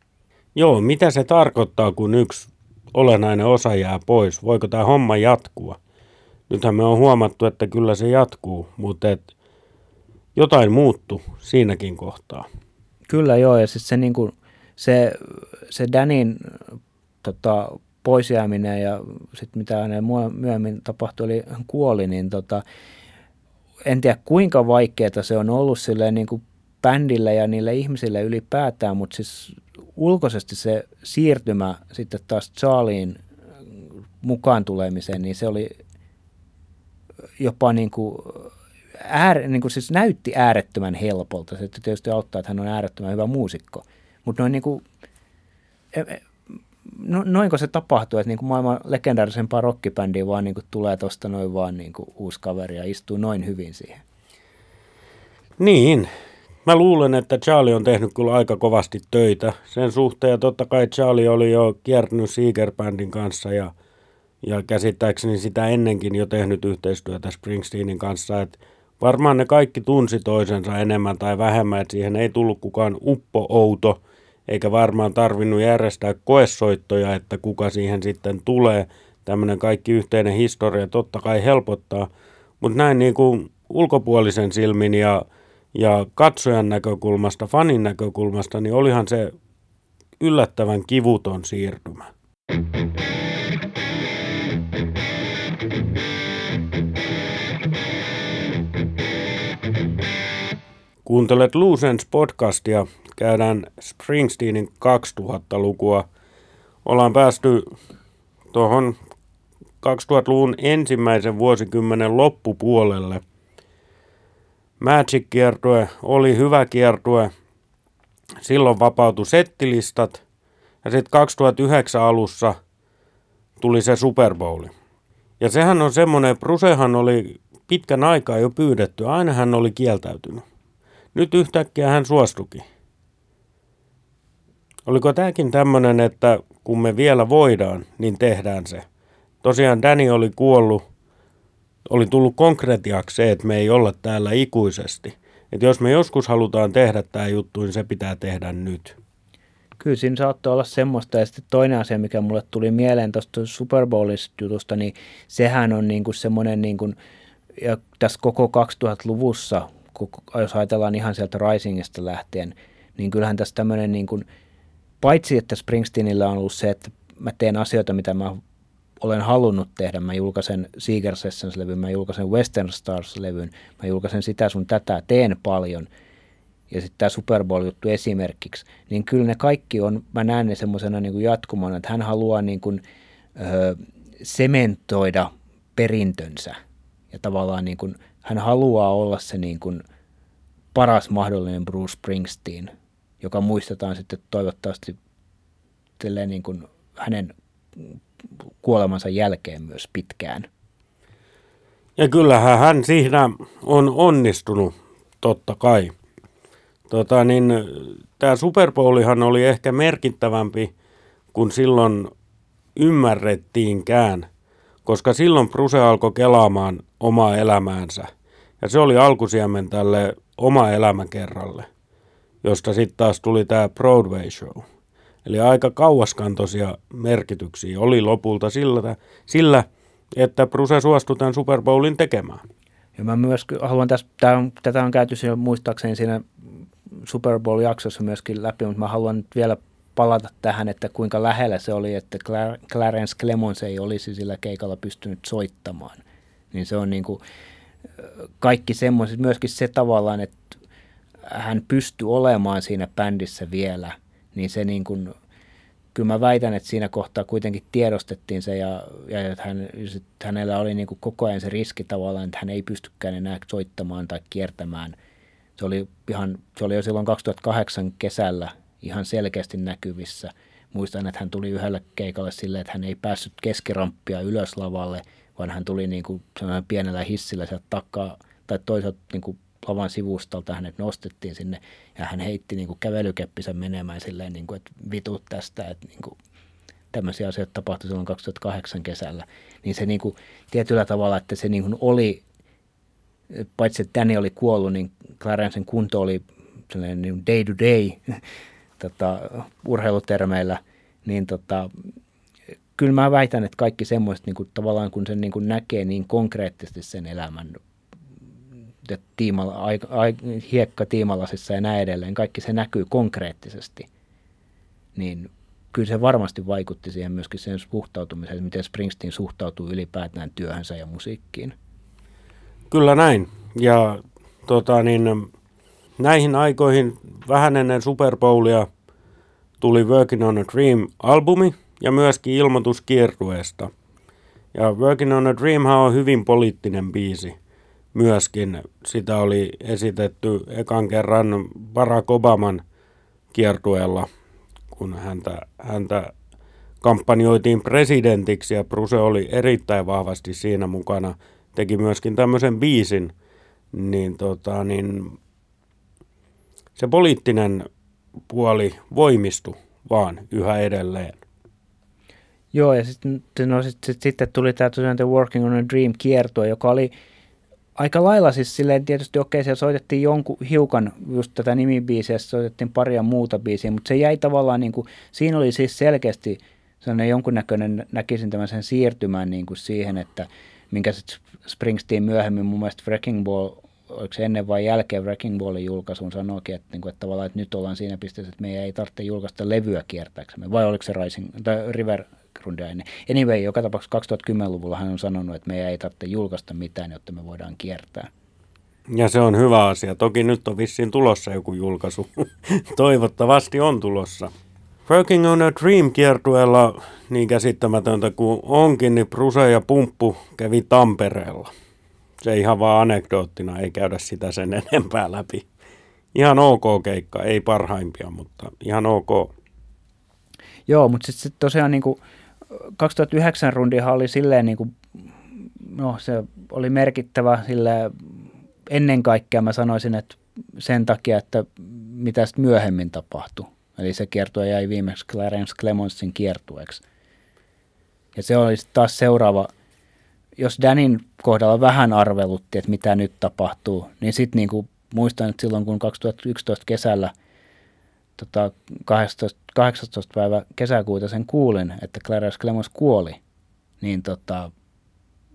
Joo, mitä se tarkoittaa, kun yksi olennainen osa jää pois? Voiko tämä homma jatkua? Nythän me on huomattu, että kyllä se jatkuu, mutta et jotain muuttu siinäkin kohtaa. Kyllä joo, ja siis se, niin kuin, se, se Danin tota, poisjääminen ja sitten mitä hänelle myöhemmin tapahtui, eli hän kuoli, niin tota, en tiedä kuinka vaikeaa se on ollut silleen niin kuin bändille ja niille ihmisille ylipäätään, mutta siis ulkoisesti se siirtymä sitten taas Charlien mukaan tulemiseen, niin se oli jopa niin kuin äär, niin kuin siis näytti äärettömän helpolta. Se tietysti auttaa, että hän on äärettömän hyvä muusikko. Mutta noin niin kuin, e, e, no, noinko se tapahtuu, että niin kuin maailman legendaarisempaa rockibändiä vaan niin kuin tulee tuosta noin vaan niin kuin uusi kaveri ja istuu noin hyvin siihen? Niin, mä luulen, että Charlie on tehnyt kyllä aika kovasti töitä sen suhteen. Ja totta kai Charlie oli jo kiertänyt Seeger-bändin kanssa ja, ja käsittääkseni sitä ennenkin jo tehnyt yhteistyötä Springsteenin kanssa. Että varmaan ne kaikki tunsi toisensa enemmän tai vähemmän, että siihen ei tullut kukaan uppo-outo, eikä varmaan tarvinnut järjestää koessoittoja, että kuka siihen sitten tulee. Tämmöinen kaikki yhteinen historia totta kai helpottaa, mutta näin niin kuin ulkopuolisen silmin ja, ja katsojan näkökulmasta, fanin näkökulmasta, niin olihan se yllättävän kivuton siirtymä. Kuuntelet Loosens podcastia. Käydään Springsteenin 2000-lukua. Ollaan päästy tuohon 2000-luvun ensimmäisen vuosikymmenen loppupuolelle. Magic-kiertue oli hyvä kiertue. Silloin vapautui settilistat. Ja sitten 2009 alussa tuli se Super Bowl. Ja sehän on semmoinen, Brusehan oli pitkän aikaa jo pyydetty. Aina hän oli kieltäytynyt. Nyt yhtäkkiä hän suostuki. Oliko tämäkin tämmöinen, että kun me vielä voidaan, niin tehdään se. Tosiaan Danny oli kuollut, oli tullut konkretiaksi se, että me ei olla täällä ikuisesti. Että jos me joskus halutaan tehdä tämä juttu, niin se pitää tehdä nyt. Kyllä siinä saattoi olla semmoista. Ja sitten toinen asia, mikä mulle tuli mieleen tuosta Super jutusta, niin sehän on niin kuin semmoinen, niin kuin, ja tässä koko 2000-luvussa jos ajatellaan ihan sieltä Risingista lähtien, niin kyllähän tässä tämmöinen niin kuin, paitsi että Springsteenillä on ollut se, että mä teen asioita, mitä mä olen halunnut tehdä. Mä julkaisen Seeger Sessions-levyn, mä julkaisen Western Stars-levyn, mä julkaisen sitä sun tätä, teen paljon. Ja sitten tämä Super Bowl-juttu esimerkiksi, niin kyllä ne kaikki on, mä näen ne semmoisena niin jatkumona, että hän haluaa niin kuin, ö, sementoida perintönsä ja tavallaan niin kuin hän haluaa olla se niin kuin paras mahdollinen Bruce Springsteen, joka muistetaan sitten toivottavasti niin kuin hänen kuolemansa jälkeen myös pitkään. Ja kyllähän hän siinä on onnistunut, totta kai. Tota, niin, tämä Super Bowlihan oli ehkä merkittävämpi kuin silloin ymmärrettiinkään, koska silloin Bruse alkoi kelaamaan omaa elämäänsä – ja se oli alkusiemen tälle oma elämäkerralle, josta sitten taas tuli tämä Broadway show. Eli aika kauaskantoisia merkityksiä oli lopulta sillä, sillä että Bruce suostui tämän Super Bowlin tekemään. Ja mä myös haluan tässä, tämä on, tätä on käyty siinä, muistaakseni siinä Super Bowl-jaksossa myöskin läpi, mutta mä haluan nyt vielä palata tähän, että kuinka lähellä se oli, että Clarence Clemons ei olisi sillä keikalla pystynyt soittamaan. Niin se on niin kuin, kaikki semmoiset, myöskin se tavallaan, että hän pystyy olemaan siinä bändissä vielä, niin se niin kuin, kyllä mä väitän, että siinä kohtaa kuitenkin tiedostettiin se ja, ja että hän, että hänellä oli niin kuin koko ajan se riski tavallaan, että hän ei pystykään enää soittamaan tai kiertämään Se oli, ihan, se oli jo silloin 2008 kesällä ihan selkeästi näkyvissä. Muistan, että hän tuli yhdelle keikalle silleen, että hän ei päässyt keskiramppia ylös lavalle, vaan hän tuli niin kuin pienellä hissillä sieltä takaa tai toisaalta niin kuin lavan sivustalta hänet nostettiin sinne ja hän heitti niin kuin kävelykeppinsä menemään silleen, niin kuin, että vitut tästä, että niin kuin, tämmöisiä asioita tapahtui silloin 2008 kesällä. Niin se niin kuin, tietyllä tavalla, että se niin kuin oli, paitsi että Danny oli kuollut, niin Clarencen kunto oli sellainen niin day to day tota, urheilutermeillä, niin tota, kyllä mä väitän, että kaikki semmoiset niin kuin, tavallaan kun sen niin kuin näkee niin konkreettisesti sen elämän tiimalla, ai, ai, hiekka tiimalasissa ja näin edelleen, kaikki se näkyy konkreettisesti, niin kyllä se varmasti vaikutti siihen myöskin sen suhtautumiseen, miten Springsteen suhtautuu ylipäätään työhönsä ja musiikkiin. Kyllä näin. Ja tota, niin, näihin aikoihin vähän ennen Super Bowlia tuli Working on a Dream-albumi ja myöskin ilmoitus kiertueesta. Ja Working on a Dream on hyvin poliittinen biisi myöskin. Sitä oli esitetty ekan kerran Barack Obaman kiertueella, kun häntä, häntä kampanjoitiin presidentiksi ja Bruse oli erittäin vahvasti siinä mukana. Teki myöskin tämmöisen biisin, niin, tota, niin se poliittinen puoli voimistui vaan yhä edelleen. Joo, ja sitten no, sit, sit, sitten tuli tämä The Working on a Dream kiertue, joka oli aika lailla siis silleen tietysti okei, siellä soitettiin jonkun hiukan just tätä nimibiisiä, soitettiin paria muuta biisiä, mutta se jäi tavallaan niin kuin, siinä oli siis selkeästi sellainen jonkunnäköinen, näkisin tämän sen siirtymään niin kuin siihen, että minkä Springsteen myöhemmin mun mielestä Wrecking Ball, oliko se ennen vai jälkeen Wrecking Ballin julkaisuun sanoikin, että, niin kuin, että tavallaan että nyt ollaan siinä pisteessä, että meidän ei tarvitse julkaista levyä kiertääksemme, vai oliko se Rising, tai River Grundia ennen. Anyway, joka tapauksessa 2010-luvulla hän on sanonut, että meidän ei tarvitse julkaista mitään, jotta me voidaan kiertää. Ja se on hyvä asia. Toki nyt on vissiin tulossa joku julkaisu. Toivottavasti on tulossa. Working on a Dream kiertueella, niin käsittämätöntä kuin onkin, niin Bruse ja Pumppu kävi Tampereella. Se ihan vaan anekdoottina, ei käydä sitä sen enempää läpi. Ihan ok keikka, ei parhaimpia, mutta ihan ok. Joo, mutta sitten sit tosiaan niin kuin 2009 rundihan oli silleen, niin kuin, no se oli merkittävä sille ennen kaikkea mä sanoisin, että sen takia, että mitä sitten myöhemmin tapahtui. Eli se kiertue jäi viimeksi Clarence Clemonsin kiertueeksi. Ja se oli taas seuraava, jos Danin kohdalla vähän arvelutti, että mitä nyt tapahtuu, niin sitten niin muistan, että silloin kun 2011 kesällä – tota, 18, 18. päivä kesäkuuta sen kuulin, että Clarence Clemons kuoli, niin tota,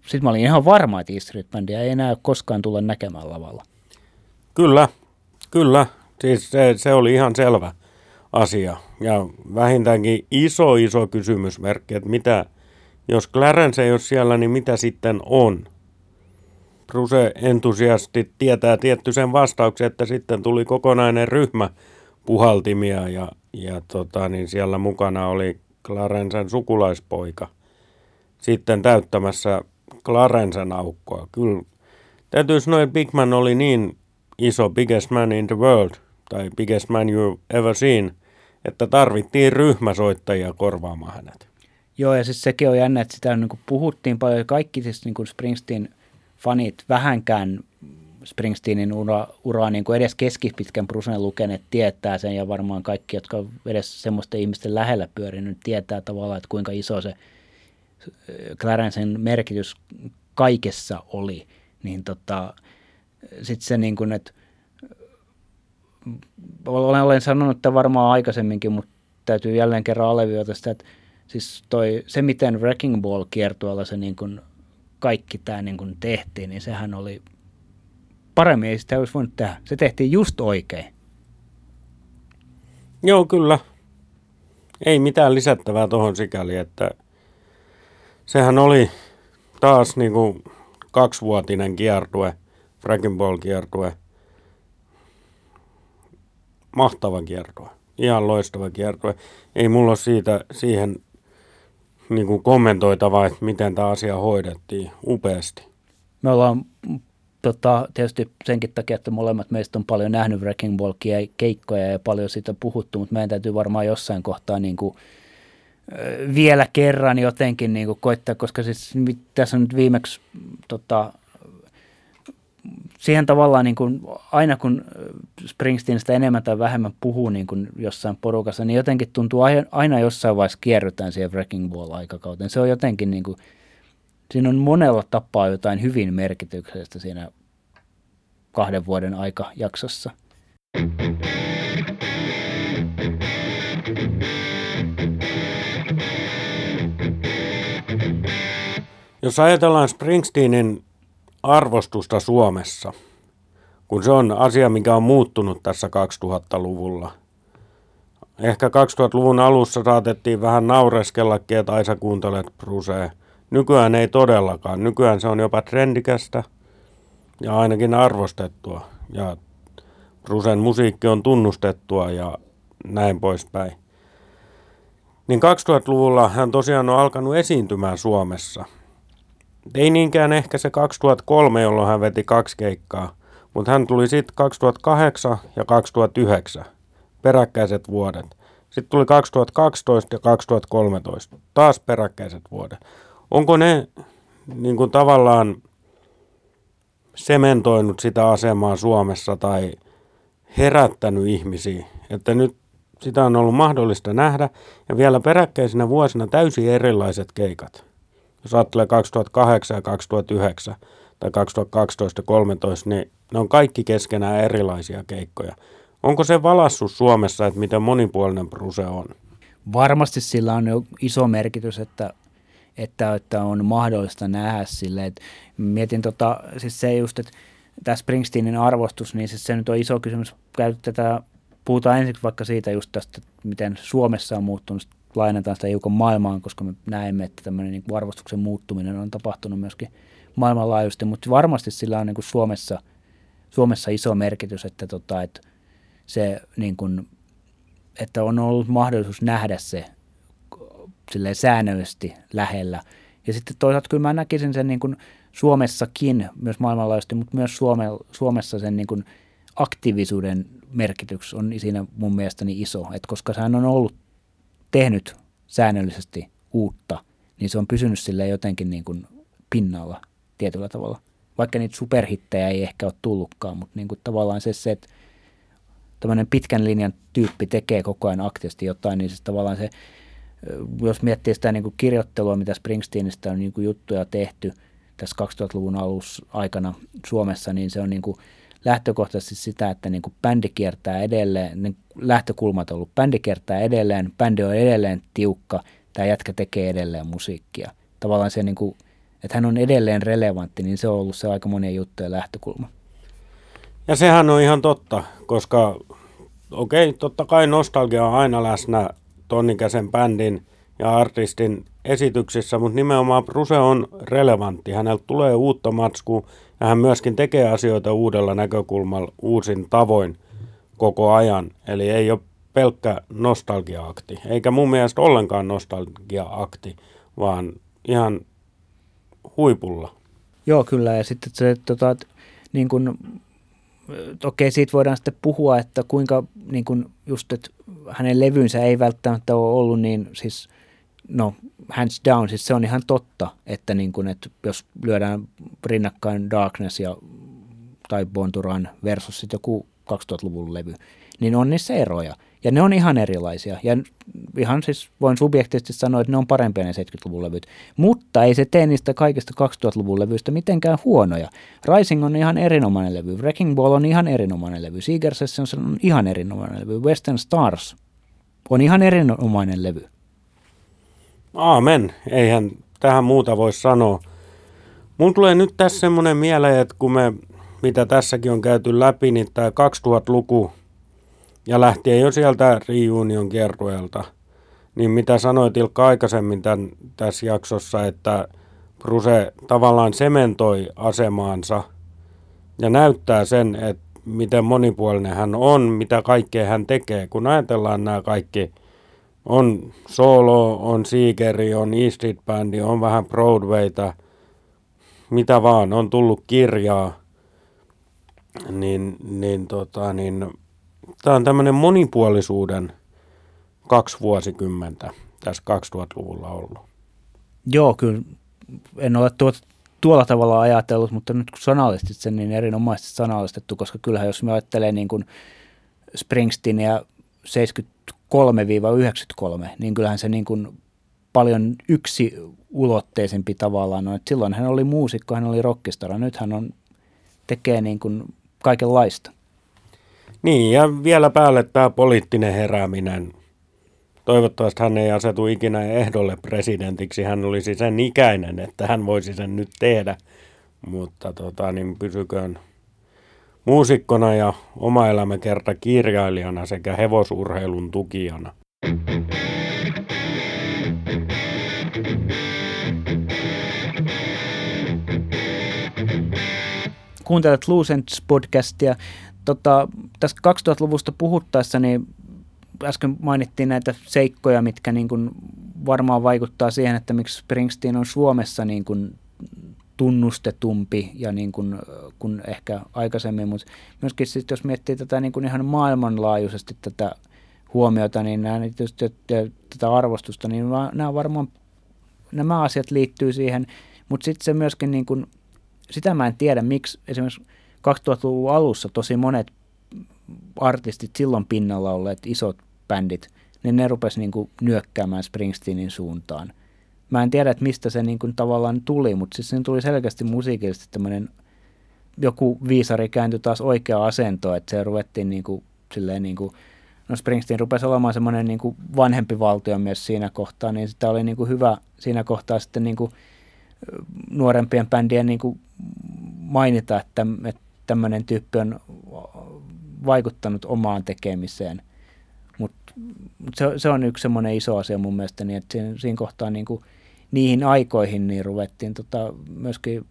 sitten mä olin ihan varma, että East Street Bandia ei enää koskaan tulla näkemään lavalla. Kyllä, kyllä. Siis se, se oli ihan selvä asia. Ja vähintäänkin iso, iso kysymysmerkki, että mitä, jos Clarence ei ole siellä, niin mitä sitten on? Bruse entusiasti tietää tietty sen vastauksen, että sitten tuli kokonainen ryhmä puhaltimia ja, ja tota, niin siellä mukana oli Clarensen sukulaispoika sitten täyttämässä Clarensen aukkoa. Kyllä täytyy sanoa, että Big Man oli niin iso, biggest man in the world, tai biggest man you ever seen, että tarvittiin ryhmäsoittajia korvaamaan hänet. Joo, ja siis sekin on jännä, että sitä niin kuin puhuttiin paljon. Kaikki siis niin kuin Springsteen fanit vähänkään Springsteenin ura, uraa niin kuin edes keskipitkän Brusen lukeneet tietää sen ja varmaan kaikki, jotka edes semmoisten ihmisten lähellä pyörinyt, tietää tavallaan, että kuinka iso se Clarencen merkitys kaikessa oli. Niin tota, sitten se niin kuin, että olen, olen sanonut että varmaan aikaisemminkin, mutta täytyy jälleen kerran alleviota sitä, että siis toi, se miten Wrecking Ball kiertueella se niin kuin kaikki tämä niin kuin tehtiin, niin sehän oli paremmin ei sitä olisi voinut tehdä. Se tehtiin just oikein. Joo, kyllä. Ei mitään lisättävää tuohon sikäli, että sehän oli taas niin kuin kaksivuotinen kiertue, Dragon Ball kiertue. Mahtava kiertue. Ihan loistava kiertue. Ei mulla ole siitä, siihen niin kuin kommentoitavaa, että miten tämä asia hoidettiin upeasti. Me ollaan tota, tietysti senkin takia, että molemmat meistä on paljon nähnyt Wrecking Ball keikkoja ja paljon siitä puhuttu, mutta meidän täytyy varmaan jossain kohtaa niin kuin, vielä kerran jotenkin niin kuin koittaa, koska siis tässä on nyt viimeksi tota, siihen tavallaan niin kuin, aina kun Springsteenistä enemmän tai vähemmän puhuu niin kuin jossain porukassa, niin jotenkin tuntuu aina jossain vaiheessa kierrytään siihen Wrecking Ball-aikakauteen. Se on jotenkin niin kuin, siinä on monella tapaa jotain hyvin merkityksestä siinä kahden vuoden aikajaksossa. Jos ajatellaan Springsteenin arvostusta Suomessa, kun se on asia, mikä on muuttunut tässä 2000-luvulla. Ehkä 2000-luvun alussa saatettiin vähän naureskellakin, että Aisa kuuntelet Brusea. Nykyään ei todellakaan. Nykyään se on jopa trendikästä ja ainakin arvostettua. Ja Brusen musiikki on tunnustettua ja näin poispäin. Niin 2000-luvulla hän tosiaan on alkanut esiintymään Suomessa – ei niinkään ehkä se 2003, jolloin hän veti kaksi keikkaa, mutta hän tuli sitten 2008 ja 2009, peräkkäiset vuodet. Sitten tuli 2012 ja 2013, taas peräkkäiset vuodet. Onko ne niin kuin tavallaan sementoinut sitä asemaa Suomessa tai herättänyt ihmisiä, että nyt sitä on ollut mahdollista nähdä ja vielä peräkkäisinä vuosina täysin erilaiset keikat jos ajattelee 2008 ja 2009 tai 2012 ja 2013, niin ne on kaikki keskenään erilaisia keikkoja. Onko se valassut Suomessa, että miten monipuolinen Bruse on? Varmasti sillä on jo iso merkitys, että, että, että on mahdollista nähdä sille. Että mietin tota, siis se just, että tämä Springsteenin arvostus, niin siis se nyt on iso kysymys. Käytetään, puhutaan ensiksi vaikka siitä just tästä, miten Suomessa on muuttunut lainataan sitä hiukan maailmaan, koska me näemme, että tämmöinen niin arvostuksen muuttuminen on tapahtunut myöskin maailmanlaajuisesti, mutta varmasti sillä on niin kuin Suomessa, Suomessa iso merkitys, että, tota, että, se, niin kuin, että on ollut mahdollisuus nähdä se säännöllisesti lähellä. Ja sitten toisaalta kyllä mä näkisin sen niin kuin Suomessakin, myös maailmanlaajuisesti, mutta myös Suome, Suomessa sen niin kuin aktiivisuuden merkitys on siinä mun mielestäni iso, että koska hän on ollut tehnyt säännöllisesti uutta, niin se on pysynyt sille jotenkin niin kuin pinnalla tietyllä tavalla. Vaikka niitä superhittejä ei ehkä ole tullutkaan, mutta niin kuin tavallaan se, se että tämmöinen pitkän linjan tyyppi tekee koko ajan aktiivisesti jotain, niin siis tavallaan se, jos miettii sitä niin kuin kirjoittelua, mitä Springsteenistä on niin kuin juttuja tehty tässä 2000-luvun alussa aikana Suomessa, niin se on niin kuin lähtökohtaisesti sitä, että niin kuin bändi kiertää edelleen, niin lähtökulmat on ollut, bändi kiertää edelleen, bändi on edelleen tiukka, tämä jätkä tekee edelleen musiikkia. Tavallaan se, niin kuin, että hän on edelleen relevantti, niin se on ollut se aika monien juttujen lähtökulma. Ja sehän on ihan totta, koska okei, totta kai nostalgia on aina läsnä tonnikäisen bändin ja artistin esityksissä, mutta nimenomaan Bruse on relevantti. Häneltä tulee uutta matskua ja hän myöskin tekee asioita uudella näkökulmalla, uusin tavoin koko ajan. Eli ei ole pelkkä nostalgia-akti, eikä mun mielestä ollenkaan nostalgia-akti, vaan ihan huipulla. Joo, kyllä. Ja sitten se, tota, niin kun, okei, siitä voidaan sitten puhua, että kuinka niin kun just, että hänen levynsä ei välttämättä ole ollut niin siis – no hands down, siis se on ihan totta, että, niin kun, että jos lyödään rinnakkain Darkness ja, tai Bonturan versus sitten joku 2000-luvun levy, niin on niissä eroja. Ja ne on ihan erilaisia. Ja ihan siis voin subjektiivisesti sanoa, että ne on parempia ne 70-luvun levyt. Mutta ei se tee niistä kaikista 2000-luvun levyistä mitenkään huonoja. Rising on ihan erinomainen levy. Wrecking Ball on ihan erinomainen levy. Seeger on ihan erinomainen levy. Western Stars on ihan erinomainen levy. Aamen. Eihän tähän muuta voi sanoa. Mun tulee nyt tässä semmoinen mieleen, että kun me, mitä tässäkin on käyty läpi, niin tämä 2000-luku ja lähtien jo sieltä Reunion kierrueelta, niin mitä sanoit Ilkka aikaisemmin tämän, tässä jaksossa, että Bruse tavallaan sementoi asemaansa ja näyttää sen, että miten monipuolinen hän on, mitä kaikkea hän tekee. Kun ajatellaan nämä kaikki on solo, on Seekeri, on East Bandi, on vähän Broadwayta, mitä vaan, on tullut kirjaa. niin, niin, tota, niin tämä on tämmöinen monipuolisuuden kaksi vuosikymmentä tässä 2000-luvulla ollut. Joo, kyllä en ole tuota, tuolla tavalla ajatellut, mutta nyt kun sanallistit sen, niin erinomaisesti sanallistettu, koska kyllähän jos me ajattelee niin kuin Springsteenia 73-93, niin kyllähän se niin kuin paljon yksi ulotteisempi tavallaan on. silloin hän oli muusikko, hän oli rockistara, nyt hän on, tekee niin kuin kaikenlaista. Niin, ja vielä päälle tämä poliittinen herääminen. Toivottavasti hän ei asetu ikinä ehdolle presidentiksi. Hän olisi sen ikäinen, että hän voisi sen nyt tehdä. Mutta tota, niin pysyköön muusikkona ja oma elämäkerta kirjailijana sekä hevosurheilun tukijana. Kuuntelet Lucents podcastia. Tota, tässä 2000-luvusta puhuttaessa, niin äsken mainittiin näitä seikkoja, mitkä niin kuin varmaan vaikuttaa siihen, että miksi Springsteen on Suomessa niin kuin tunnustetumpi ja niin kuin, kuin ehkä aikaisemmin, mutta myöskin sit, jos miettii tätä niin kuin ihan maailmanlaajuisesti tätä huomiota niin nämä, tätä arvostusta, niin nämä varmaan nämä asiat liittyy siihen, mutta sitten se myöskin, niin kuin, sitä mä en tiedä, miksi esimerkiksi 2000-luvun alussa tosi monet artistit silloin pinnalla olleet isot bändit, niin ne rupesi niin kuin nyökkäämään Springsteenin suuntaan. Mä en tiedä, että mistä se niin kuin tavallaan tuli, mutta siis siinä tuli selkeästi musiikillisesti tämmöinen, joku viisari kääntyi taas oikea asento, että se ruvettiin niin kuin, silleen niin kuin, no Springsteen rupesi olemaan semmoinen niin kuin vanhempi valtiomies siinä kohtaa, niin sitä oli niin kuin hyvä siinä kohtaa sitten niin kuin nuorempien bändien niin kuin mainita, että, että tämmöinen tyyppi on vaikuttanut omaan tekemiseen. Mutta mut se, se on yksi semmoinen iso asia mun mielestä, niin että siinä, siinä kohtaa niin kuin niihin aikoihin niin ruvettiin tota, myöskin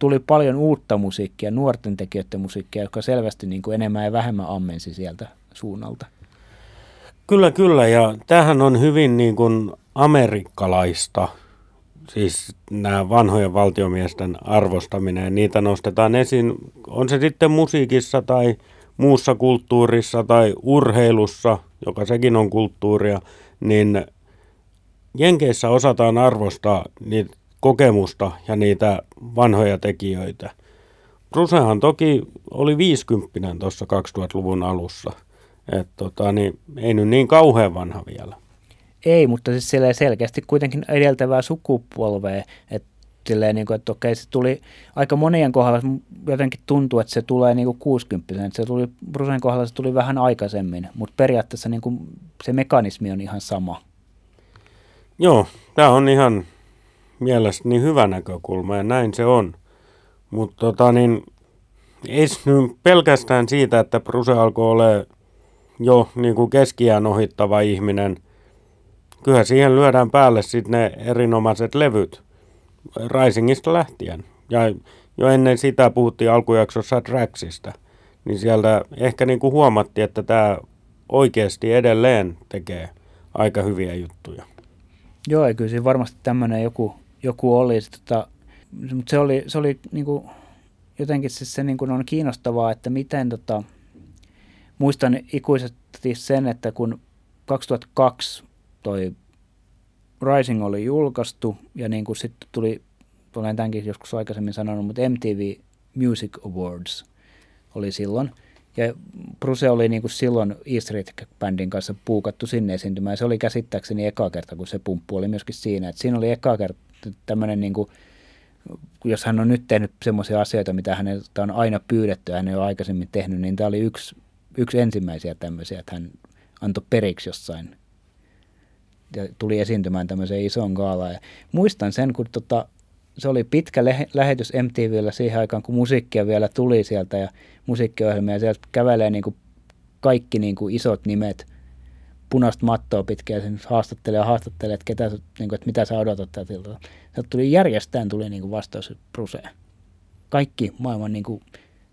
tuli paljon uutta musiikkia, nuorten tekijöiden musiikkia, joka selvästi niin kuin enemmän ja vähemmän ammensi sieltä suunnalta. Kyllä, kyllä. Ja tämähän on hyvin niin kuin amerikkalaista, siis nämä vanhojen valtiomiesten arvostaminen. Ja niitä nostetaan esiin, on se sitten musiikissa tai muussa kulttuurissa tai urheilussa, joka sekin on kulttuuria, niin Jenkeissä osataan arvostaa niitä kokemusta ja niitä vanhoja tekijöitä. Brucehan toki oli 50 tuossa 2000-luvun alussa – et tota, niin, ei nyt niin kauhean vanha vielä. Ei, mutta siis selkeästi kuitenkin edeltävää sukupolvea, että silleen, niin kuin, että okei, se tuli aika monien kohdalla, jotenkin tuntuu, että se tulee niin kuin 60 että se tuli, Brusen kohdalla se tuli vähän aikaisemmin, mutta periaatteessa niin kuin, se mekanismi on ihan sama. Joo, tämä on ihan mielestäni hyvä näkökulma ja näin se on. Mutta tota, niin, ei nyt pelkästään siitä, että Bruse alkoi olla jo niin keskiään ohittava ihminen, kyllä siihen lyödään päälle sitten ne erinomaiset levyt Risingista lähtien. Ja jo ennen sitä puhuttiin alkujaksossa Draxista, niin sieltä ehkä niin kuin huomattiin, että tämä oikeasti edelleen tekee aika hyviä juttuja. Joo, kyllä siinä varmasti tämmöinen joku, joku oli. Tota, mutta se oli, se oli niin kuin, jotenkin se, se niin kuin on kiinnostavaa, että miten tota, – muistan ikuisesti sen, että kun 2002 toi Rising oli julkaistu ja niin kuin sitten tuli, olen tämänkin joskus aikaisemmin sanonut, mutta MTV Music Awards oli silloin. Ja Bruce oli niin kuin silloin E Street Bandin kanssa puukattu sinne esiintymään. Se oli käsittääkseni eka kerta, kun se pumppu oli myöskin siinä. Et siinä oli eka kerta tämmöinen, niin kuin, jos hän on nyt tehnyt semmoisia asioita, mitä häneltä on aina pyydetty ja hän ei ole aikaisemmin tehnyt, niin tämä oli yksi yksi ensimmäisiä tämmöisiä, että hän antoi periksi jossain ja tuli esiintymään tämmöiseen isoon gaalaan. Ja muistan sen, kun tota, se oli pitkä le- lähetys MTVllä siihen aikaan, kun musiikkia vielä tuli sieltä ja musiikkiohjelmia. Ja sieltä kävelee niin kuin kaikki niin kuin isot nimet punaista mattoa pitkin ja sen haastattelee ja haastattelee, että, ketä, niin kuin, että mitä sä odotat tätä. Sieltä tuli järjestään tuli niin kuin vastaus Bruse. Kaikki maailman niin kuin,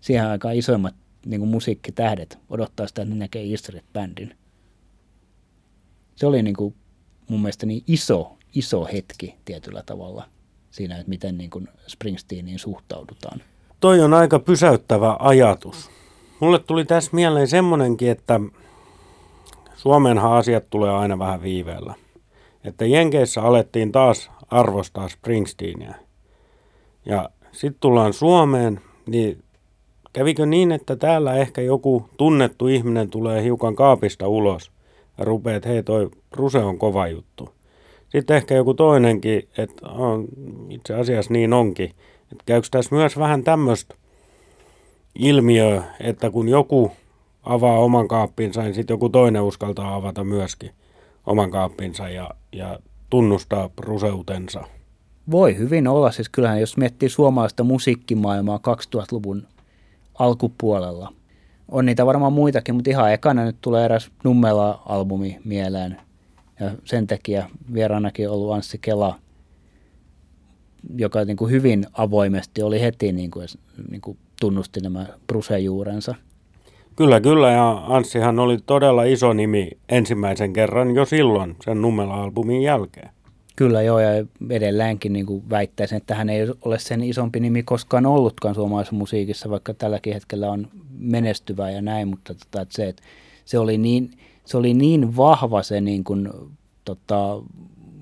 siihen aikaan isoimmat niin kuin musiikkitähdet odottaa sitä, että ne näkee Easterit bändin. Se oli niin kuin mun mielestä niin iso, iso hetki tietyllä tavalla siinä, että miten niin kuin Springsteeniin suhtaudutaan. toi on aika pysäyttävä ajatus. Mulle tuli tässä mieleen semmonenkin, että Suomenhan asiat tulee aina vähän viiveellä. Että Jenkeissä alettiin taas arvostaa Springsteenia. Ja sitten tullaan Suomeen, niin kävikö niin, että täällä ehkä joku tunnettu ihminen tulee hiukan kaapista ulos että hei toi Ruse on kova juttu. Sitten ehkä joku toinenkin, että on, itse asiassa niin onkin. Että käykö tässä myös vähän tämmöistä ilmiöä, että kun joku avaa oman kaappinsa, niin sitten joku toinen uskaltaa avata myöskin oman kaappinsa ja, ja tunnustaa ruseutensa. Voi hyvin olla, siis kyllähän jos miettii suomalaista musiikkimaailmaa 2000-luvun alkupuolella, on niitä varmaan muitakin, mutta ihan ekana nyt tulee eräs Nummela-albumi mieleen. Ja sen takia vieraanakin ollut Anssi Kela, joka niin kuin hyvin avoimesti oli heti niin kuin, niin kuin tunnusti nämä Bruse-juurensa. Kyllä, kyllä. Ja Anssihan oli todella iso nimi ensimmäisen kerran jo silloin sen Nummela-albumin jälkeen. Kyllä joo, ja edelläänkin niin kuin väittäisin, että hän ei ole sen isompi nimi koskaan ollutkaan suomalaisessa musiikissa, vaikka tälläkin hetkellä on menestyvä ja näin, mutta tota, että se, että se, oli niin, se oli niin vahva se niin kuin, tota,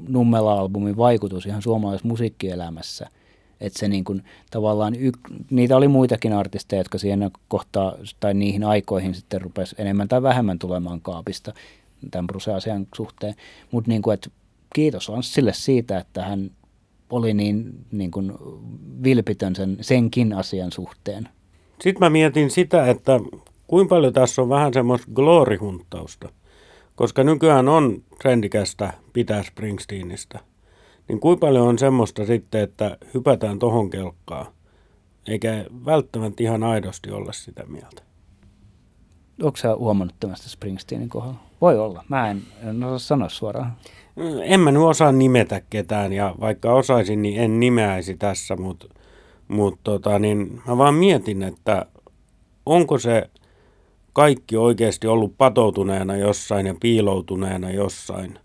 Nummela-albumin vaikutus ihan suomalaisessa musiikkielämässä, että se niin kuin, tavallaan, y, niitä oli muitakin artisteja, jotka siihen kohtaa tai niihin aikoihin sitten rupesi enemmän tai vähemmän tulemaan kaapista tämän Bruse-asian suhteen, mutta niin kuin, että kiitos Anssille siitä, että hän oli niin, niin kuin vilpitön sen, senkin asian suhteen. Sitten mä mietin sitä, että kuinka paljon tässä on vähän semmoista glorihunttausta, koska nykyään on trendikästä pitää Springsteenistä. Niin kuinka paljon on semmoista sitten, että hypätään tohon kelkkaan, eikä välttämättä ihan aidosti olla sitä mieltä. Onko sä huomannut tämmöistä Springsteenin kohdalla? Voi olla. Mä en, en osaa sanoa suoraan. En mä nyt osaa nimetä ketään ja vaikka osaisin, niin en nimeäisi tässä, mutta mut tota, niin mä vaan mietin, että onko se kaikki oikeasti ollut patoutuneena jossain ja piiloutuneena jossain.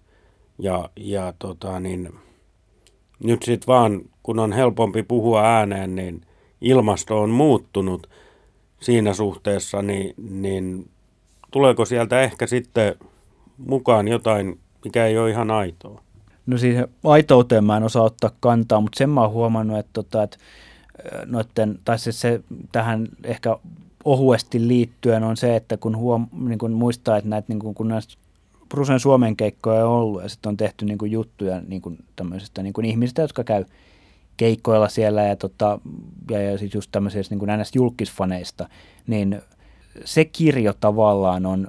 Ja, ja tota, niin, nyt sitten vaan, kun on helpompi puhua ääneen, niin ilmasto on muuttunut siinä suhteessa, niin, niin tuleeko sieltä ehkä sitten mukaan jotain mikä ei ole ihan aitoa. No siis aitouteen mä en osaa ottaa kantaa, mutta sen mä oon huomannut, että, tota, että noitten, tai siis se tähän ehkä ohuesti liittyen on se, että kun, huom, niin kun muistaa, että näitä, niin kun, kun näistä Suomen keikkoja on ollut ja sitten on tehty niin kuin juttuja niin kuin tämmöisistä niin kuin ihmisistä, jotka käy keikkoilla siellä ja, tota, ja, ja siis just tämmöisistä niin kuin julkisfaneista, niin se kirjo tavallaan on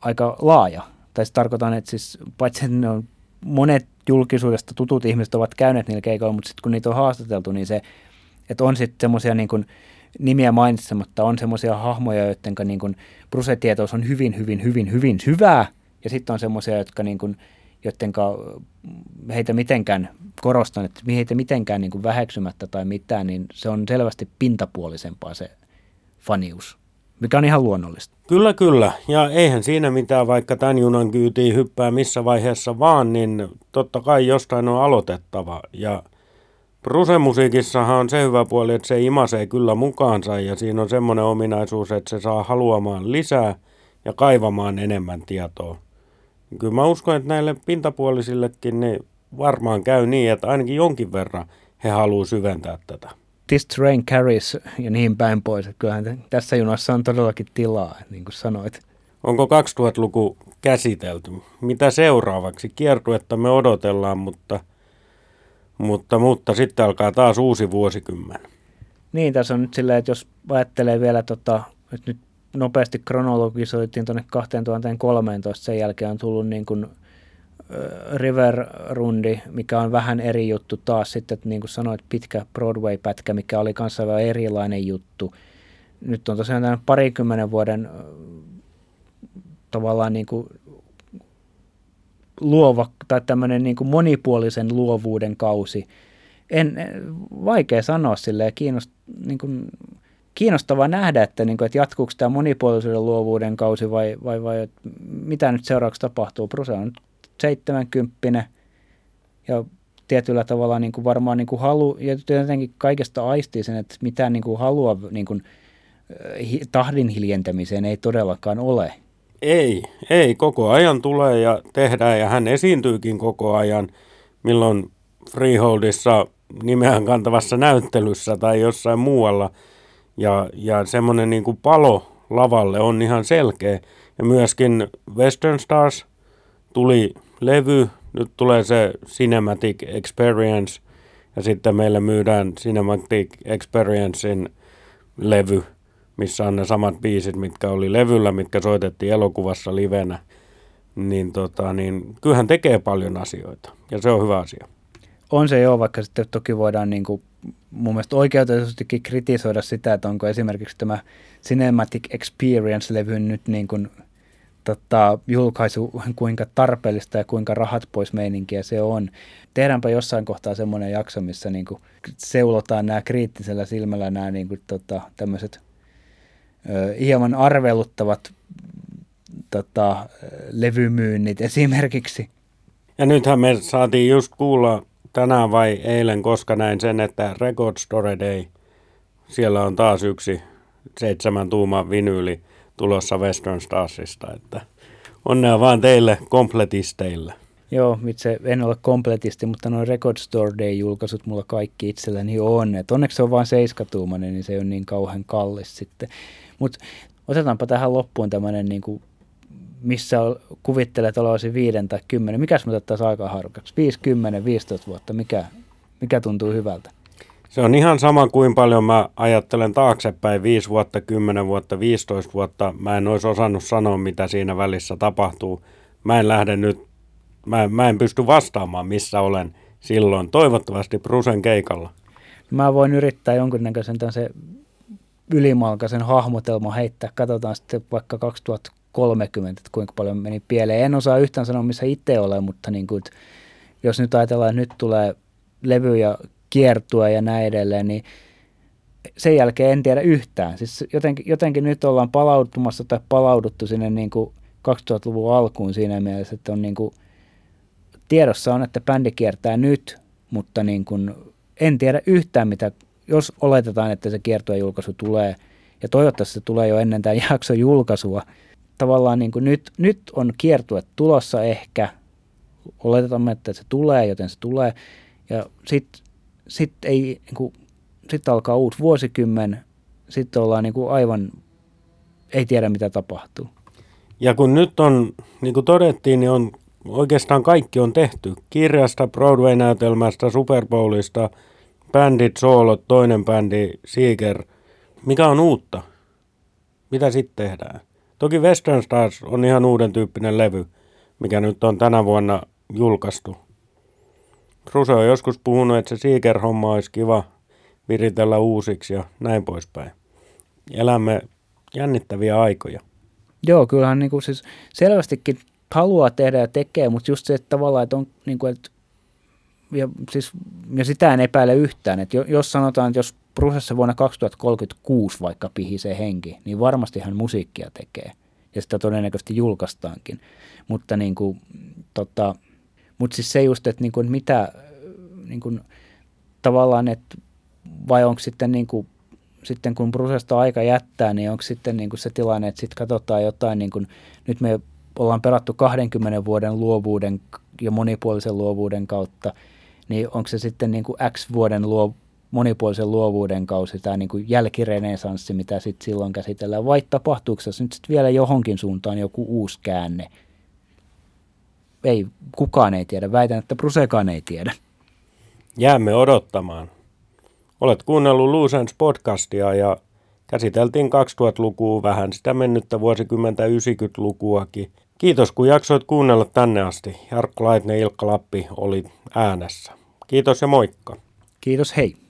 aika laaja tai siis tarkoitan, että siis paitsi että ne on monet julkisuudesta tutut ihmiset ovat käyneet niillä keikoilla, mutta sitten kun niitä on haastateltu, niin se, että on sitten semmoisia niin kuin, nimiä mainitsematta, on semmoisia hahmoja, joiden niin kuin, Bruse-tietous on hyvin, hyvin, hyvin, hyvin hyvää, ja sitten on semmoisia, jotka niin kuin, jotenka heitä mitenkään, korostan, että heitä mitenkään niin kuin väheksymättä tai mitään, niin se on selvästi pintapuolisempaa se fanius mikä on ihan luonnollista. Kyllä, kyllä. Ja eihän siinä mitään, vaikka tämän junan kyytiin hyppää missä vaiheessa vaan, niin totta kai jostain on aloitettava. Ja Bruse-musiikissahan on se hyvä puoli, että se imasee kyllä mukaansa ja siinä on semmoinen ominaisuus, että se saa haluamaan lisää ja kaivamaan enemmän tietoa. Kyllä mä uskon, että näille pintapuolisillekin niin varmaan käy niin, että ainakin jonkin verran he haluavat syventää tätä. This Train Carries ja niin päin pois. Kyllähän tässä junassa on todellakin tilaa, niin kuin sanoit. Onko 2000-luku käsitelty? Mitä seuraavaksi? Kiertuetta me odotellaan, mutta, mutta, mutta sitten alkaa taas uusi vuosikymmen. Niin, tässä on nyt silleen, että jos ajattelee vielä, tota, että nyt nopeasti kronologisoitiin tuonne 2013, sen jälkeen on tullut niin kuin – River-rundi, mikä on vähän eri juttu taas sitten, että niin kuin sanoit, pitkä Broadway-pätkä, mikä oli kanssa vähän erilainen juttu. Nyt on tosiaan tämän parikymmenen vuoden tavallaan niin kuin luova tai tämmöinen niin kuin monipuolisen luovuuden kausi. En, vaikea sanoa sille kiinnost, niin kuin, kiinnostavaa nähdä, että, niin kuin, että jatkuuko tämä monipuolisuuden luovuuden kausi vai, vai, vai mitä nyt seuraavaksi tapahtuu. Bruse on nyt 70 ja tietyllä tavalla niin kuin varmaan niin kuin halu, ja jotenkin kaikesta aistii sen, että mitään niin kuin halua niin kuin, tahdin hiljentämiseen ei todellakaan ole. Ei, ei. Koko ajan tulee ja tehdään ja hän esiintyykin koko ajan, milloin Freeholdissa nimeään kantavassa näyttelyssä tai jossain muualla. Ja, ja semmoinen niin kuin palo lavalle on ihan selkeä. Ja myöskin Western Stars tuli levy, nyt tulee se Cinematic Experience ja sitten meille myydään Cinematic Experiencein levy, missä on ne samat biisit, mitkä oli levyllä, mitkä soitettiin elokuvassa livenä. Niin, tota, niin kyllähän tekee paljon asioita ja se on hyvä asia. On se joo, vaikka sitten toki voidaan niin kuin, mun mielestä oikeutetustikin kritisoida sitä, että onko esimerkiksi tämä Cinematic Experience-levy nyt niin kuin tota, julkaisu, kuinka tarpeellista ja kuinka rahat pois meininkiä se on. Tehdäänpä jossain kohtaa semmoinen jakso, missä niin kuin seulotaan nämä kriittisellä silmällä nämä niin kuin, tota, tämmöiset ö, hieman arveluttavat tota, levymyynnit esimerkiksi. Ja nythän me saatiin just kuulla tänään vai eilen, koska näin sen, että Record Store Day, siellä on taas yksi seitsemän tuuman vinyyli tulossa Western Starsista, että onnea vaan teille kompletisteille. Joo, itse en ole kompletisti, mutta noin Record Store Day-julkaisut mulla kaikki itselläni on. Et onneksi se on vain seiskatuumainen, niin se on niin kauhean kallis sitten. Mutta otetaanpa tähän loppuun tämmöinen, niin kuin, missä kuvittelet olevasi viiden tai kymmenen. Mikäs me otettaisiin aika harukaksi? 5, 10, 15 vuotta. Mikä, mikä tuntuu hyvältä? Se on ihan sama kuin paljon mä ajattelen taaksepäin 5 vuotta, 10 vuotta, 15 vuotta. Mä en olisi osannut sanoa, mitä siinä välissä tapahtuu. Mä en lähde nyt, mä, mä en pysty vastaamaan, missä olen silloin. Toivottavasti Brusen keikalla. Mä voin yrittää jonkunnäköisen se ylimalkaisen hahmotelma heittää. Katsotaan sitten vaikka 2030, että kuinka paljon meni pieleen. En osaa yhtään sanoa, missä itse olen, mutta niin kuin, jos nyt ajatellaan, että nyt tulee levy ja kiertua ja näin edelleen, niin sen jälkeen en tiedä yhtään. Siis jotenkin, jotenkin nyt ollaan palautumassa tai palauduttu sinne niin kuin 2000-luvun alkuun siinä mielessä, että on niin kuin, tiedossa on, että bändi kiertää nyt, mutta niin kuin, en tiedä yhtään mitä, jos oletetaan, että se kiertuejulkaisu tulee, ja toivottavasti se tulee jo ennen tämän jakson julkaisua, tavallaan niin kuin nyt, nyt on kiertue tulossa ehkä, oletamme, että se tulee, joten se tulee, ja sitten sitten ei, niin kuin, sit alkaa uusi vuosikymmen, sitten ollaan niin kuin aivan, ei tiedä mitä tapahtuu. Ja kun nyt on, niin kuin todettiin, niin on oikeastaan kaikki on tehty. Kirjasta, Broadway-näytelmästä, Super Bowlista, bändit, soolot, toinen bändi, Seeger. Mikä on uutta? Mitä sitten tehdään? Toki Western Stars on ihan uuden tyyppinen levy, mikä nyt on tänä vuonna julkaistu. Ruse on joskus puhunut, että se Seeker-homma olisi kiva viritellä uusiksi ja näin poispäin. Elämme jännittäviä aikoja. Joo, kyllähän niin kuin siis selvästikin haluaa tehdä ja tekee, mutta just se, että tavallaan, että on niin kuin, että ja, siis, ja sitä en epäile yhtään, että jos sanotaan, että jos Brusessa vuonna 2036 vaikka pihisee henki, niin varmasti hän musiikkia tekee ja sitä todennäköisesti julkaistaankin. Mutta niin kuin, tota, mutta siis se just, että, niin kuin, mitä niin kuin, tavallaan, että vai onko sitten niin kuin, sitten kun prosesta aika jättää, niin onko sitten niin kuin se tilanne, että sitten katsotaan jotain, niin kuin, nyt me ollaan pelattu 20 vuoden luovuuden ja monipuolisen luovuuden kautta, niin onko se sitten niin kuin X vuoden luo, monipuolisen luovuuden kausi, tämä niin kuin jälkirenesanssi, mitä sitten silloin käsitellään, vai tapahtuuko se nyt sitten vielä johonkin suuntaan joku uusi käänne, ei, kukaan ei tiedä. Väitän, että Brusekaan ei tiedä. Jäämme odottamaan. Olet kuunnellut Luusens podcastia ja käsiteltiin 2000-lukua vähän sitä mennyttä vuosikymmentä 90-lukuakin. Kiitos kun jaksoit kuunnella tänne asti. Jarkko Laitne Ilkka Lappi oli äänessä. Kiitos ja moikka. Kiitos, hei.